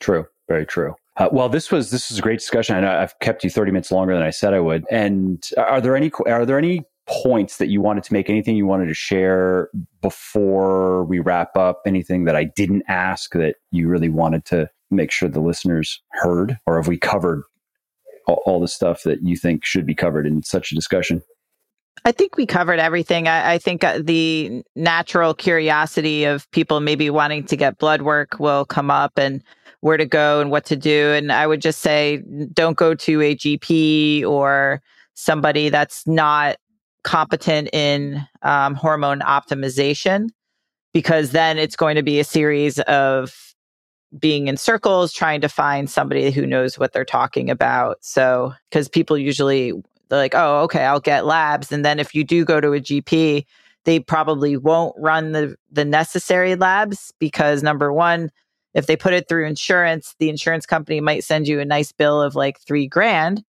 True, very true. Uh, well, this was this was a great discussion. I know I've kept you 30 minutes longer than I said I would. And are there any are there any points that you wanted to make? Anything you wanted to share before we wrap up? Anything that I didn't ask that you really wanted to make sure the listeners heard, or have we covered all, all the stuff that you think should be covered in such a discussion? I think we covered everything. I, I, think uh, the natural curiosity of people maybe wanting to get blood work will come up and where to go and what to do. And I would just say don't go to a GP or somebody that's not competent in um, hormone optimization, because then it's going to be a series of being in circles trying to find somebody who knows what they're talking about. So, because people usually they're like, oh, okay, I'll get labs. And then if you do go to a GP, they probably won't run the, the necessary labs because number one, if they put it through insurance, the insurance company might send you a nice bill of like three grand.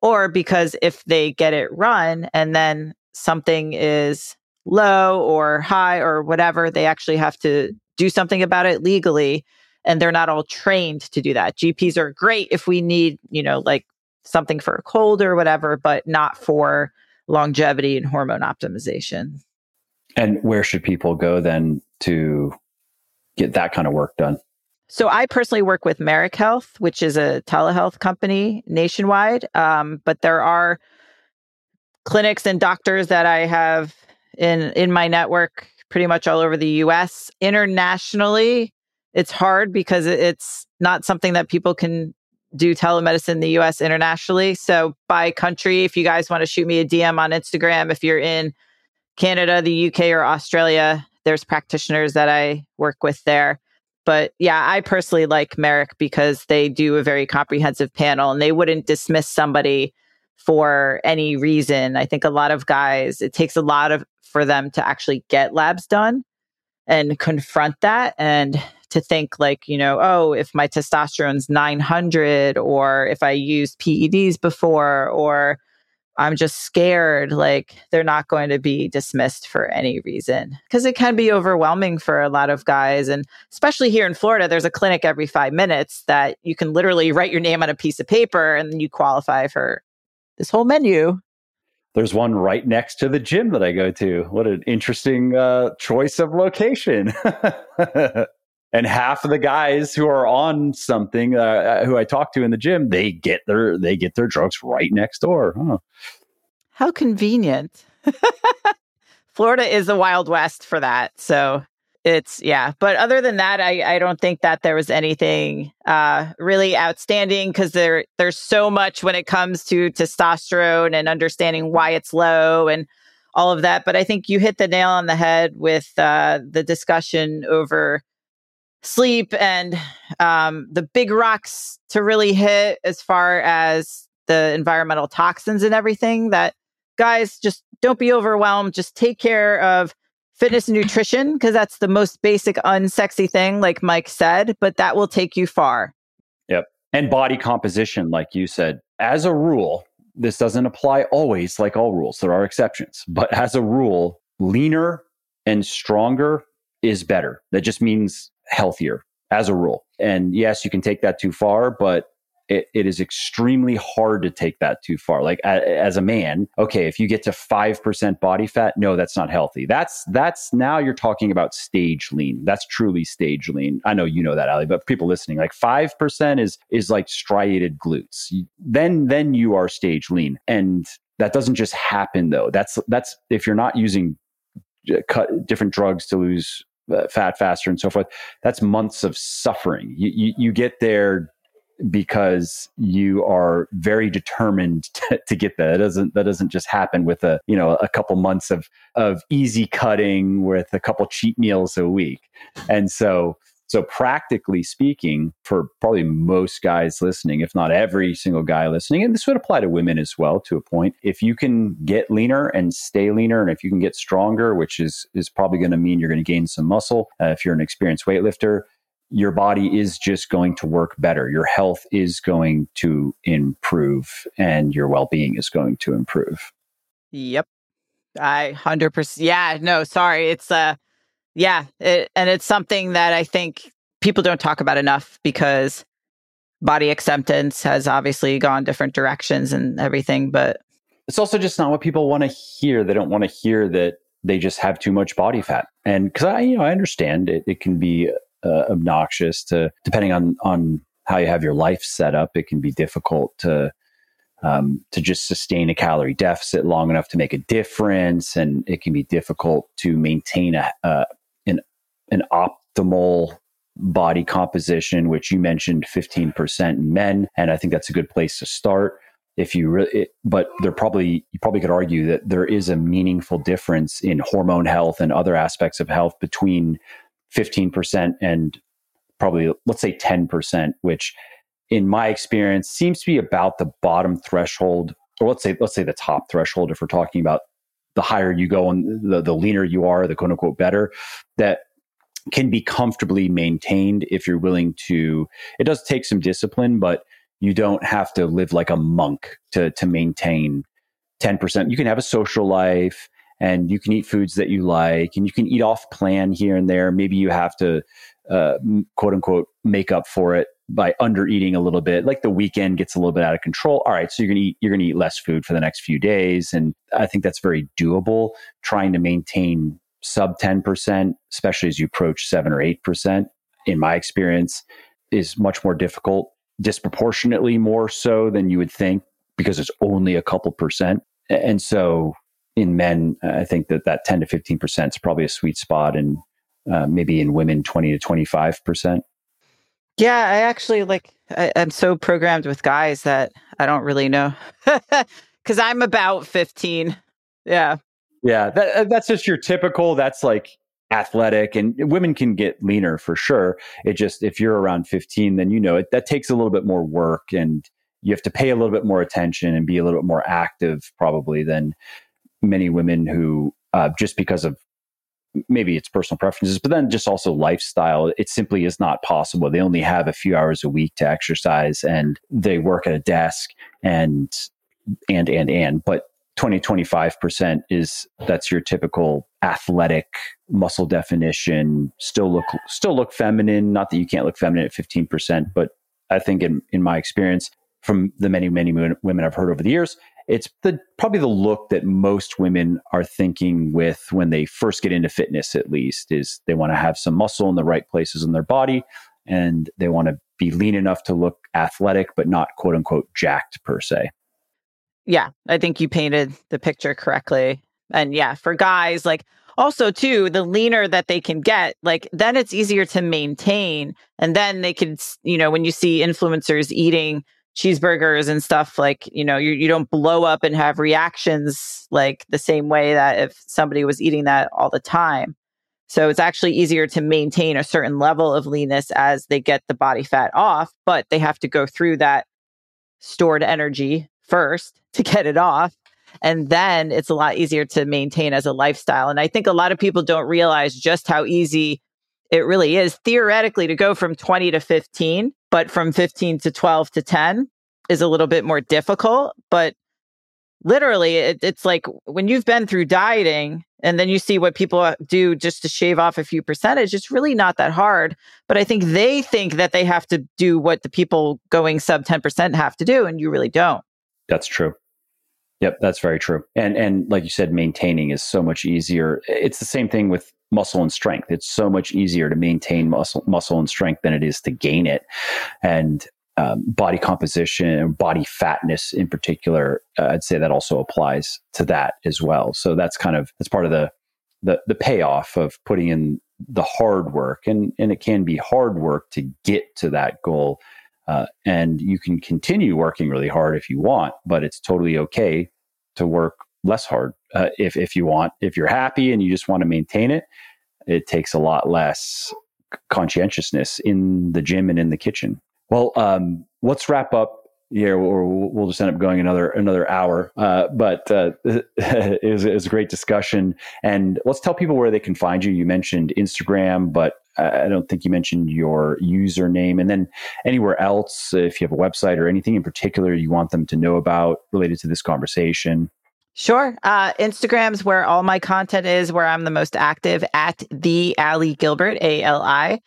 Or because if they get it run and then something is low or high or whatever, they actually have to do something about it legally and they're not all trained to do that. GPs are great if we need, you know, like something for a cold or whatever, but not for longevity and hormone optimization. And where should people go then to get that kind of work done? So I personally work with Marek Health, which is a telehealth company nationwide. Um, but there are clinics and doctors that I have in in my network pretty much all over the US. Internationally, it's hard because it's not something that people can do telemedicine in the US internationally. So by country, if you guys want to shoot me a DM on Instagram, if you're in Canada, the UK, or Australia, there's practitioners that I work with there. But yeah, I personally like Marek because they do a very comprehensive panel and they wouldn't dismiss somebody for any reason. I think a lot of guys, it takes a lot of for them to actually get labs done and confront that and to think like, you know, oh, if my testosterone's 900 or if I used PEDs before or I'm just scared, like they're not going to be dismissed for any reason because it can be overwhelming for a lot of guys. And especially here in Florida, there's a clinic every five minutes that you can literally write your name on a piece of paper and you qualify for this whole menu. There's one right next to the gym that I go to. What an interesting uh, choice of location. (laughs) and half of the guys who are on something uh, uh, who I talk to in the gym, they get their they get their drugs right next door. Huh. How convenient. (laughs) Florida is the wild west for that. So it's yeah. But other than that, I, I don't think that there was anything uh, really outstanding because there there's so much when it comes to testosterone and understanding why it's low and all of that. But I think you hit the nail on the head with uh, the discussion over sleep and um, the big rocks to really hit as far as the environmental toxins and everything that guys just don't be overwhelmed just take care of fitness and nutrition because that's the most basic unsexy thing like mike said but that will take you far yep and body composition like you said as a rule this doesn't apply always like all rules. There are exceptions. But as a rule, leaner and stronger is better. That just means healthier as a rule. And yes, you can take that too far, but it, it is extremely hard to take that too far. Like as a man, okay, if you get to 5% body fat, no, that's not healthy. That's, that's now you're talking about stage lean. That's truly stage lean. I know you know that, Ali, but people listening, like 5% is, is like striated glutes. Then, then you are stage lean. And that doesn't just happen though. That's, that's if you're not using uh, cut different drugs to lose Uh, fat faster and so forth. That's months of suffering. You, you, you get there because you are very determined (laughs) to, to, get that. That doesn't that doesn't just happen with a you know a couple months of of easy cutting with a couple cheat meals a week. And so so practically speaking, for probably most guys listening, if not every single guy listening, and this would apply to women as well to a point, if you can get leaner and stay leaner, and if you can get stronger, which is is probably going to mean you're going to gain some muscle. Uh, if you're an experienced weightlifter, your body is just going to work better. Your health is going to improve and your well being is going to improve. Yep. I 100%. Yeah. No, sorry. It's, uh, yeah. It, and it's something that I think people don't talk about enough because body acceptance has obviously gone different directions and everything. But it's also just not what people want to hear. They don't want to hear that they just have too much body fat. And because I, you know, I understand it, it can be uh, obnoxious to depending on on how you have your life set up it can be difficult to um, to just sustain a calorie deficit long enough to make a difference and it can be difficult to maintain a uh, an optimal body composition which you mentioned 15% in men and i think that's a good place to start. If you really but there probably you probably could argue that there is a meaningful difference in hormone health and other aspects of health between 15% and probably let's say 10%, which in my experience seems to be about the bottom threshold, or let's say let's say the top threshold if we're talking about the higher you go and the, the leaner you are, the quote unquote better, that can be comfortably maintained if you're willing to it does take some discipline, but you don't have to live like a monk to to maintain 10%. You can have a social life and you can eat foods that you like and you can eat off plan here and there. Maybe you have to, uh, quote unquote, make up for it by under eating a little bit. Like the weekend gets a little bit out of control. All right. So you're to eat, you're to eat less food for the next few days. And I think that's very doable trying to maintain sub 10%, especially as you approach seven or 8%. In my experience is much more difficult, disproportionately more so than you would think because it's only a couple percent. And so in men, I think that that 10 to 15% is probably a sweet spot. And uh, maybe in women, 20 to 25%. Yeah, I actually like, I, am so programmed with guys that I don't really know (laughs) because I'm about 15. Yeah. Yeah. That, uh, that's just your typical, that's like athletic and women can get leaner for sure. It just, if you're around 15, then you know it, that takes a little bit more work and you have to pay a little bit more attention and be a little bit more active probably than many women who uh, just because of maybe it's personal preferences, but then just also lifestyle, it simply is not possible. They only have a few hours a week to exercise and they work at a desk and, and, and, and, but 20, 25% is that's your typical athletic muscle definition, still look, still look feminine. Not that you can't look feminine at 15%, but I think in, in my experience, from the many, many women I've heard over the years, it's the probably the look that most women are thinking with when they first get into fitness at least is they want to have some muscle in the right places in their body and they want to be lean enough to look athletic but not quote unquote jacked per se yeah i think you painted the picture correctly and yeah for guys like also too the leaner that they can get like then it's easier to maintain and then they could you know when you see influencers eating cheeseburgers and stuff like you know you, you don't blow up and have reactions like the same way that if somebody was eating that all the time. So it's actually easier to maintain a certain level of leanness as they get the body fat off but they have to go through that stored energy first to get it off and then it's a lot easier to maintain as a lifestyle and i think a lot of people don't realize just how easy it really is theoretically to go from 20 to 15, but from 15 to 12 to 10 is a little bit more difficult. But literally, it, it's like when you've been through dieting and then you see what people uh, do just to shave off a few percentage, it's really not that hard. But I think they think that they have to do what the people going sub 10% have to do, and you really don't. That's true. Yep, that's very true. And and like you said, maintaining is so much easier. It's the same thing with muscle and strength. It's so much easier to maintain muscle muscle and strength than it is to gain it. And um, body composition, and body fatness in particular, uh, I'd say that also applies to that as well. So that's kind of that's part of the the the payoff of putting in the hard work, and and it can be hard work to get to that goal. Uh, and you can continue working really hard if you want, but it's totally okay to work less hard uh, if if you want. If you're happy and you just want to maintain it, it takes a lot less conscientiousness in the gym and in the kitchen. Well, um, let's wrap up here, or we'll just end up going another another hour. Uh, but uh, (laughs) it, was, it was a great discussion, and let's tell people where they can find you. You mentioned Instagram, but I don't think you mentioned your username, and then anywhere else, if you have a website or anything in particular you want them to know about related to this conversation. Sure. Uh, Instagram's where all my content is, where I'm the most active at the Ali Gilbert, A L I.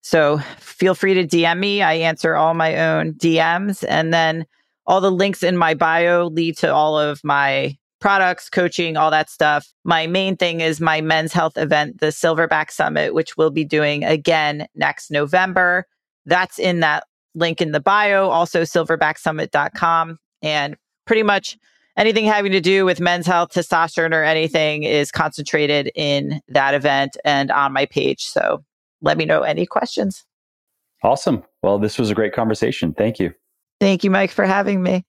So feel free to DM me. I answer all my own DMs. And then all the links in my bio lead to all of my products, coaching, all that stuff. My main thing is my men's health event, the Silverback Summit, which we'll be doing again next November. That's in that link in the bio, also silverbacksummit.com. And pretty much anything having to do with men's health, testosterone, or anything is concentrated in that event and on my page. So let me know any questions. Awesome. Well, this was a great conversation. Thank you. Thank you, Mike, for having me.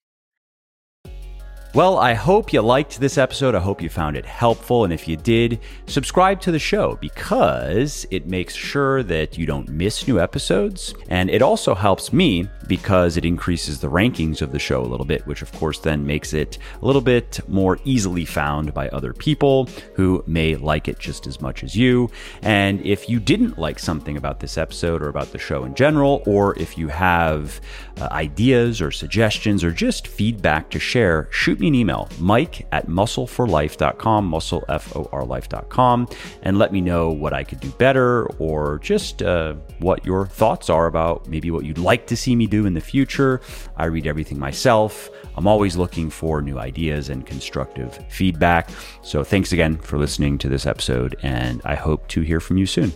Well, I hope you liked this episode. I hope you found it helpful. And if you did, subscribe to the show because it makes sure that you don't miss new episodes. And it also helps me because it increases the rankings of the show a little bit, which of course then makes it a little bit more easily found by other people who may like it just as much as you. And if you didn't like something about this episode or about the show in general, or if you have uh, ideas or suggestions or just feedback to share, shoot me an email, mike at muscleforlife.com, muscle, F-O-R life.com, and let me know what I could do better or just uh, what your thoughts are about maybe what you'd like to see me do in the future. I read everything myself. I'm always looking for new ideas and constructive feedback. So thanks again for listening to this episode, and I hope to hear from you soon.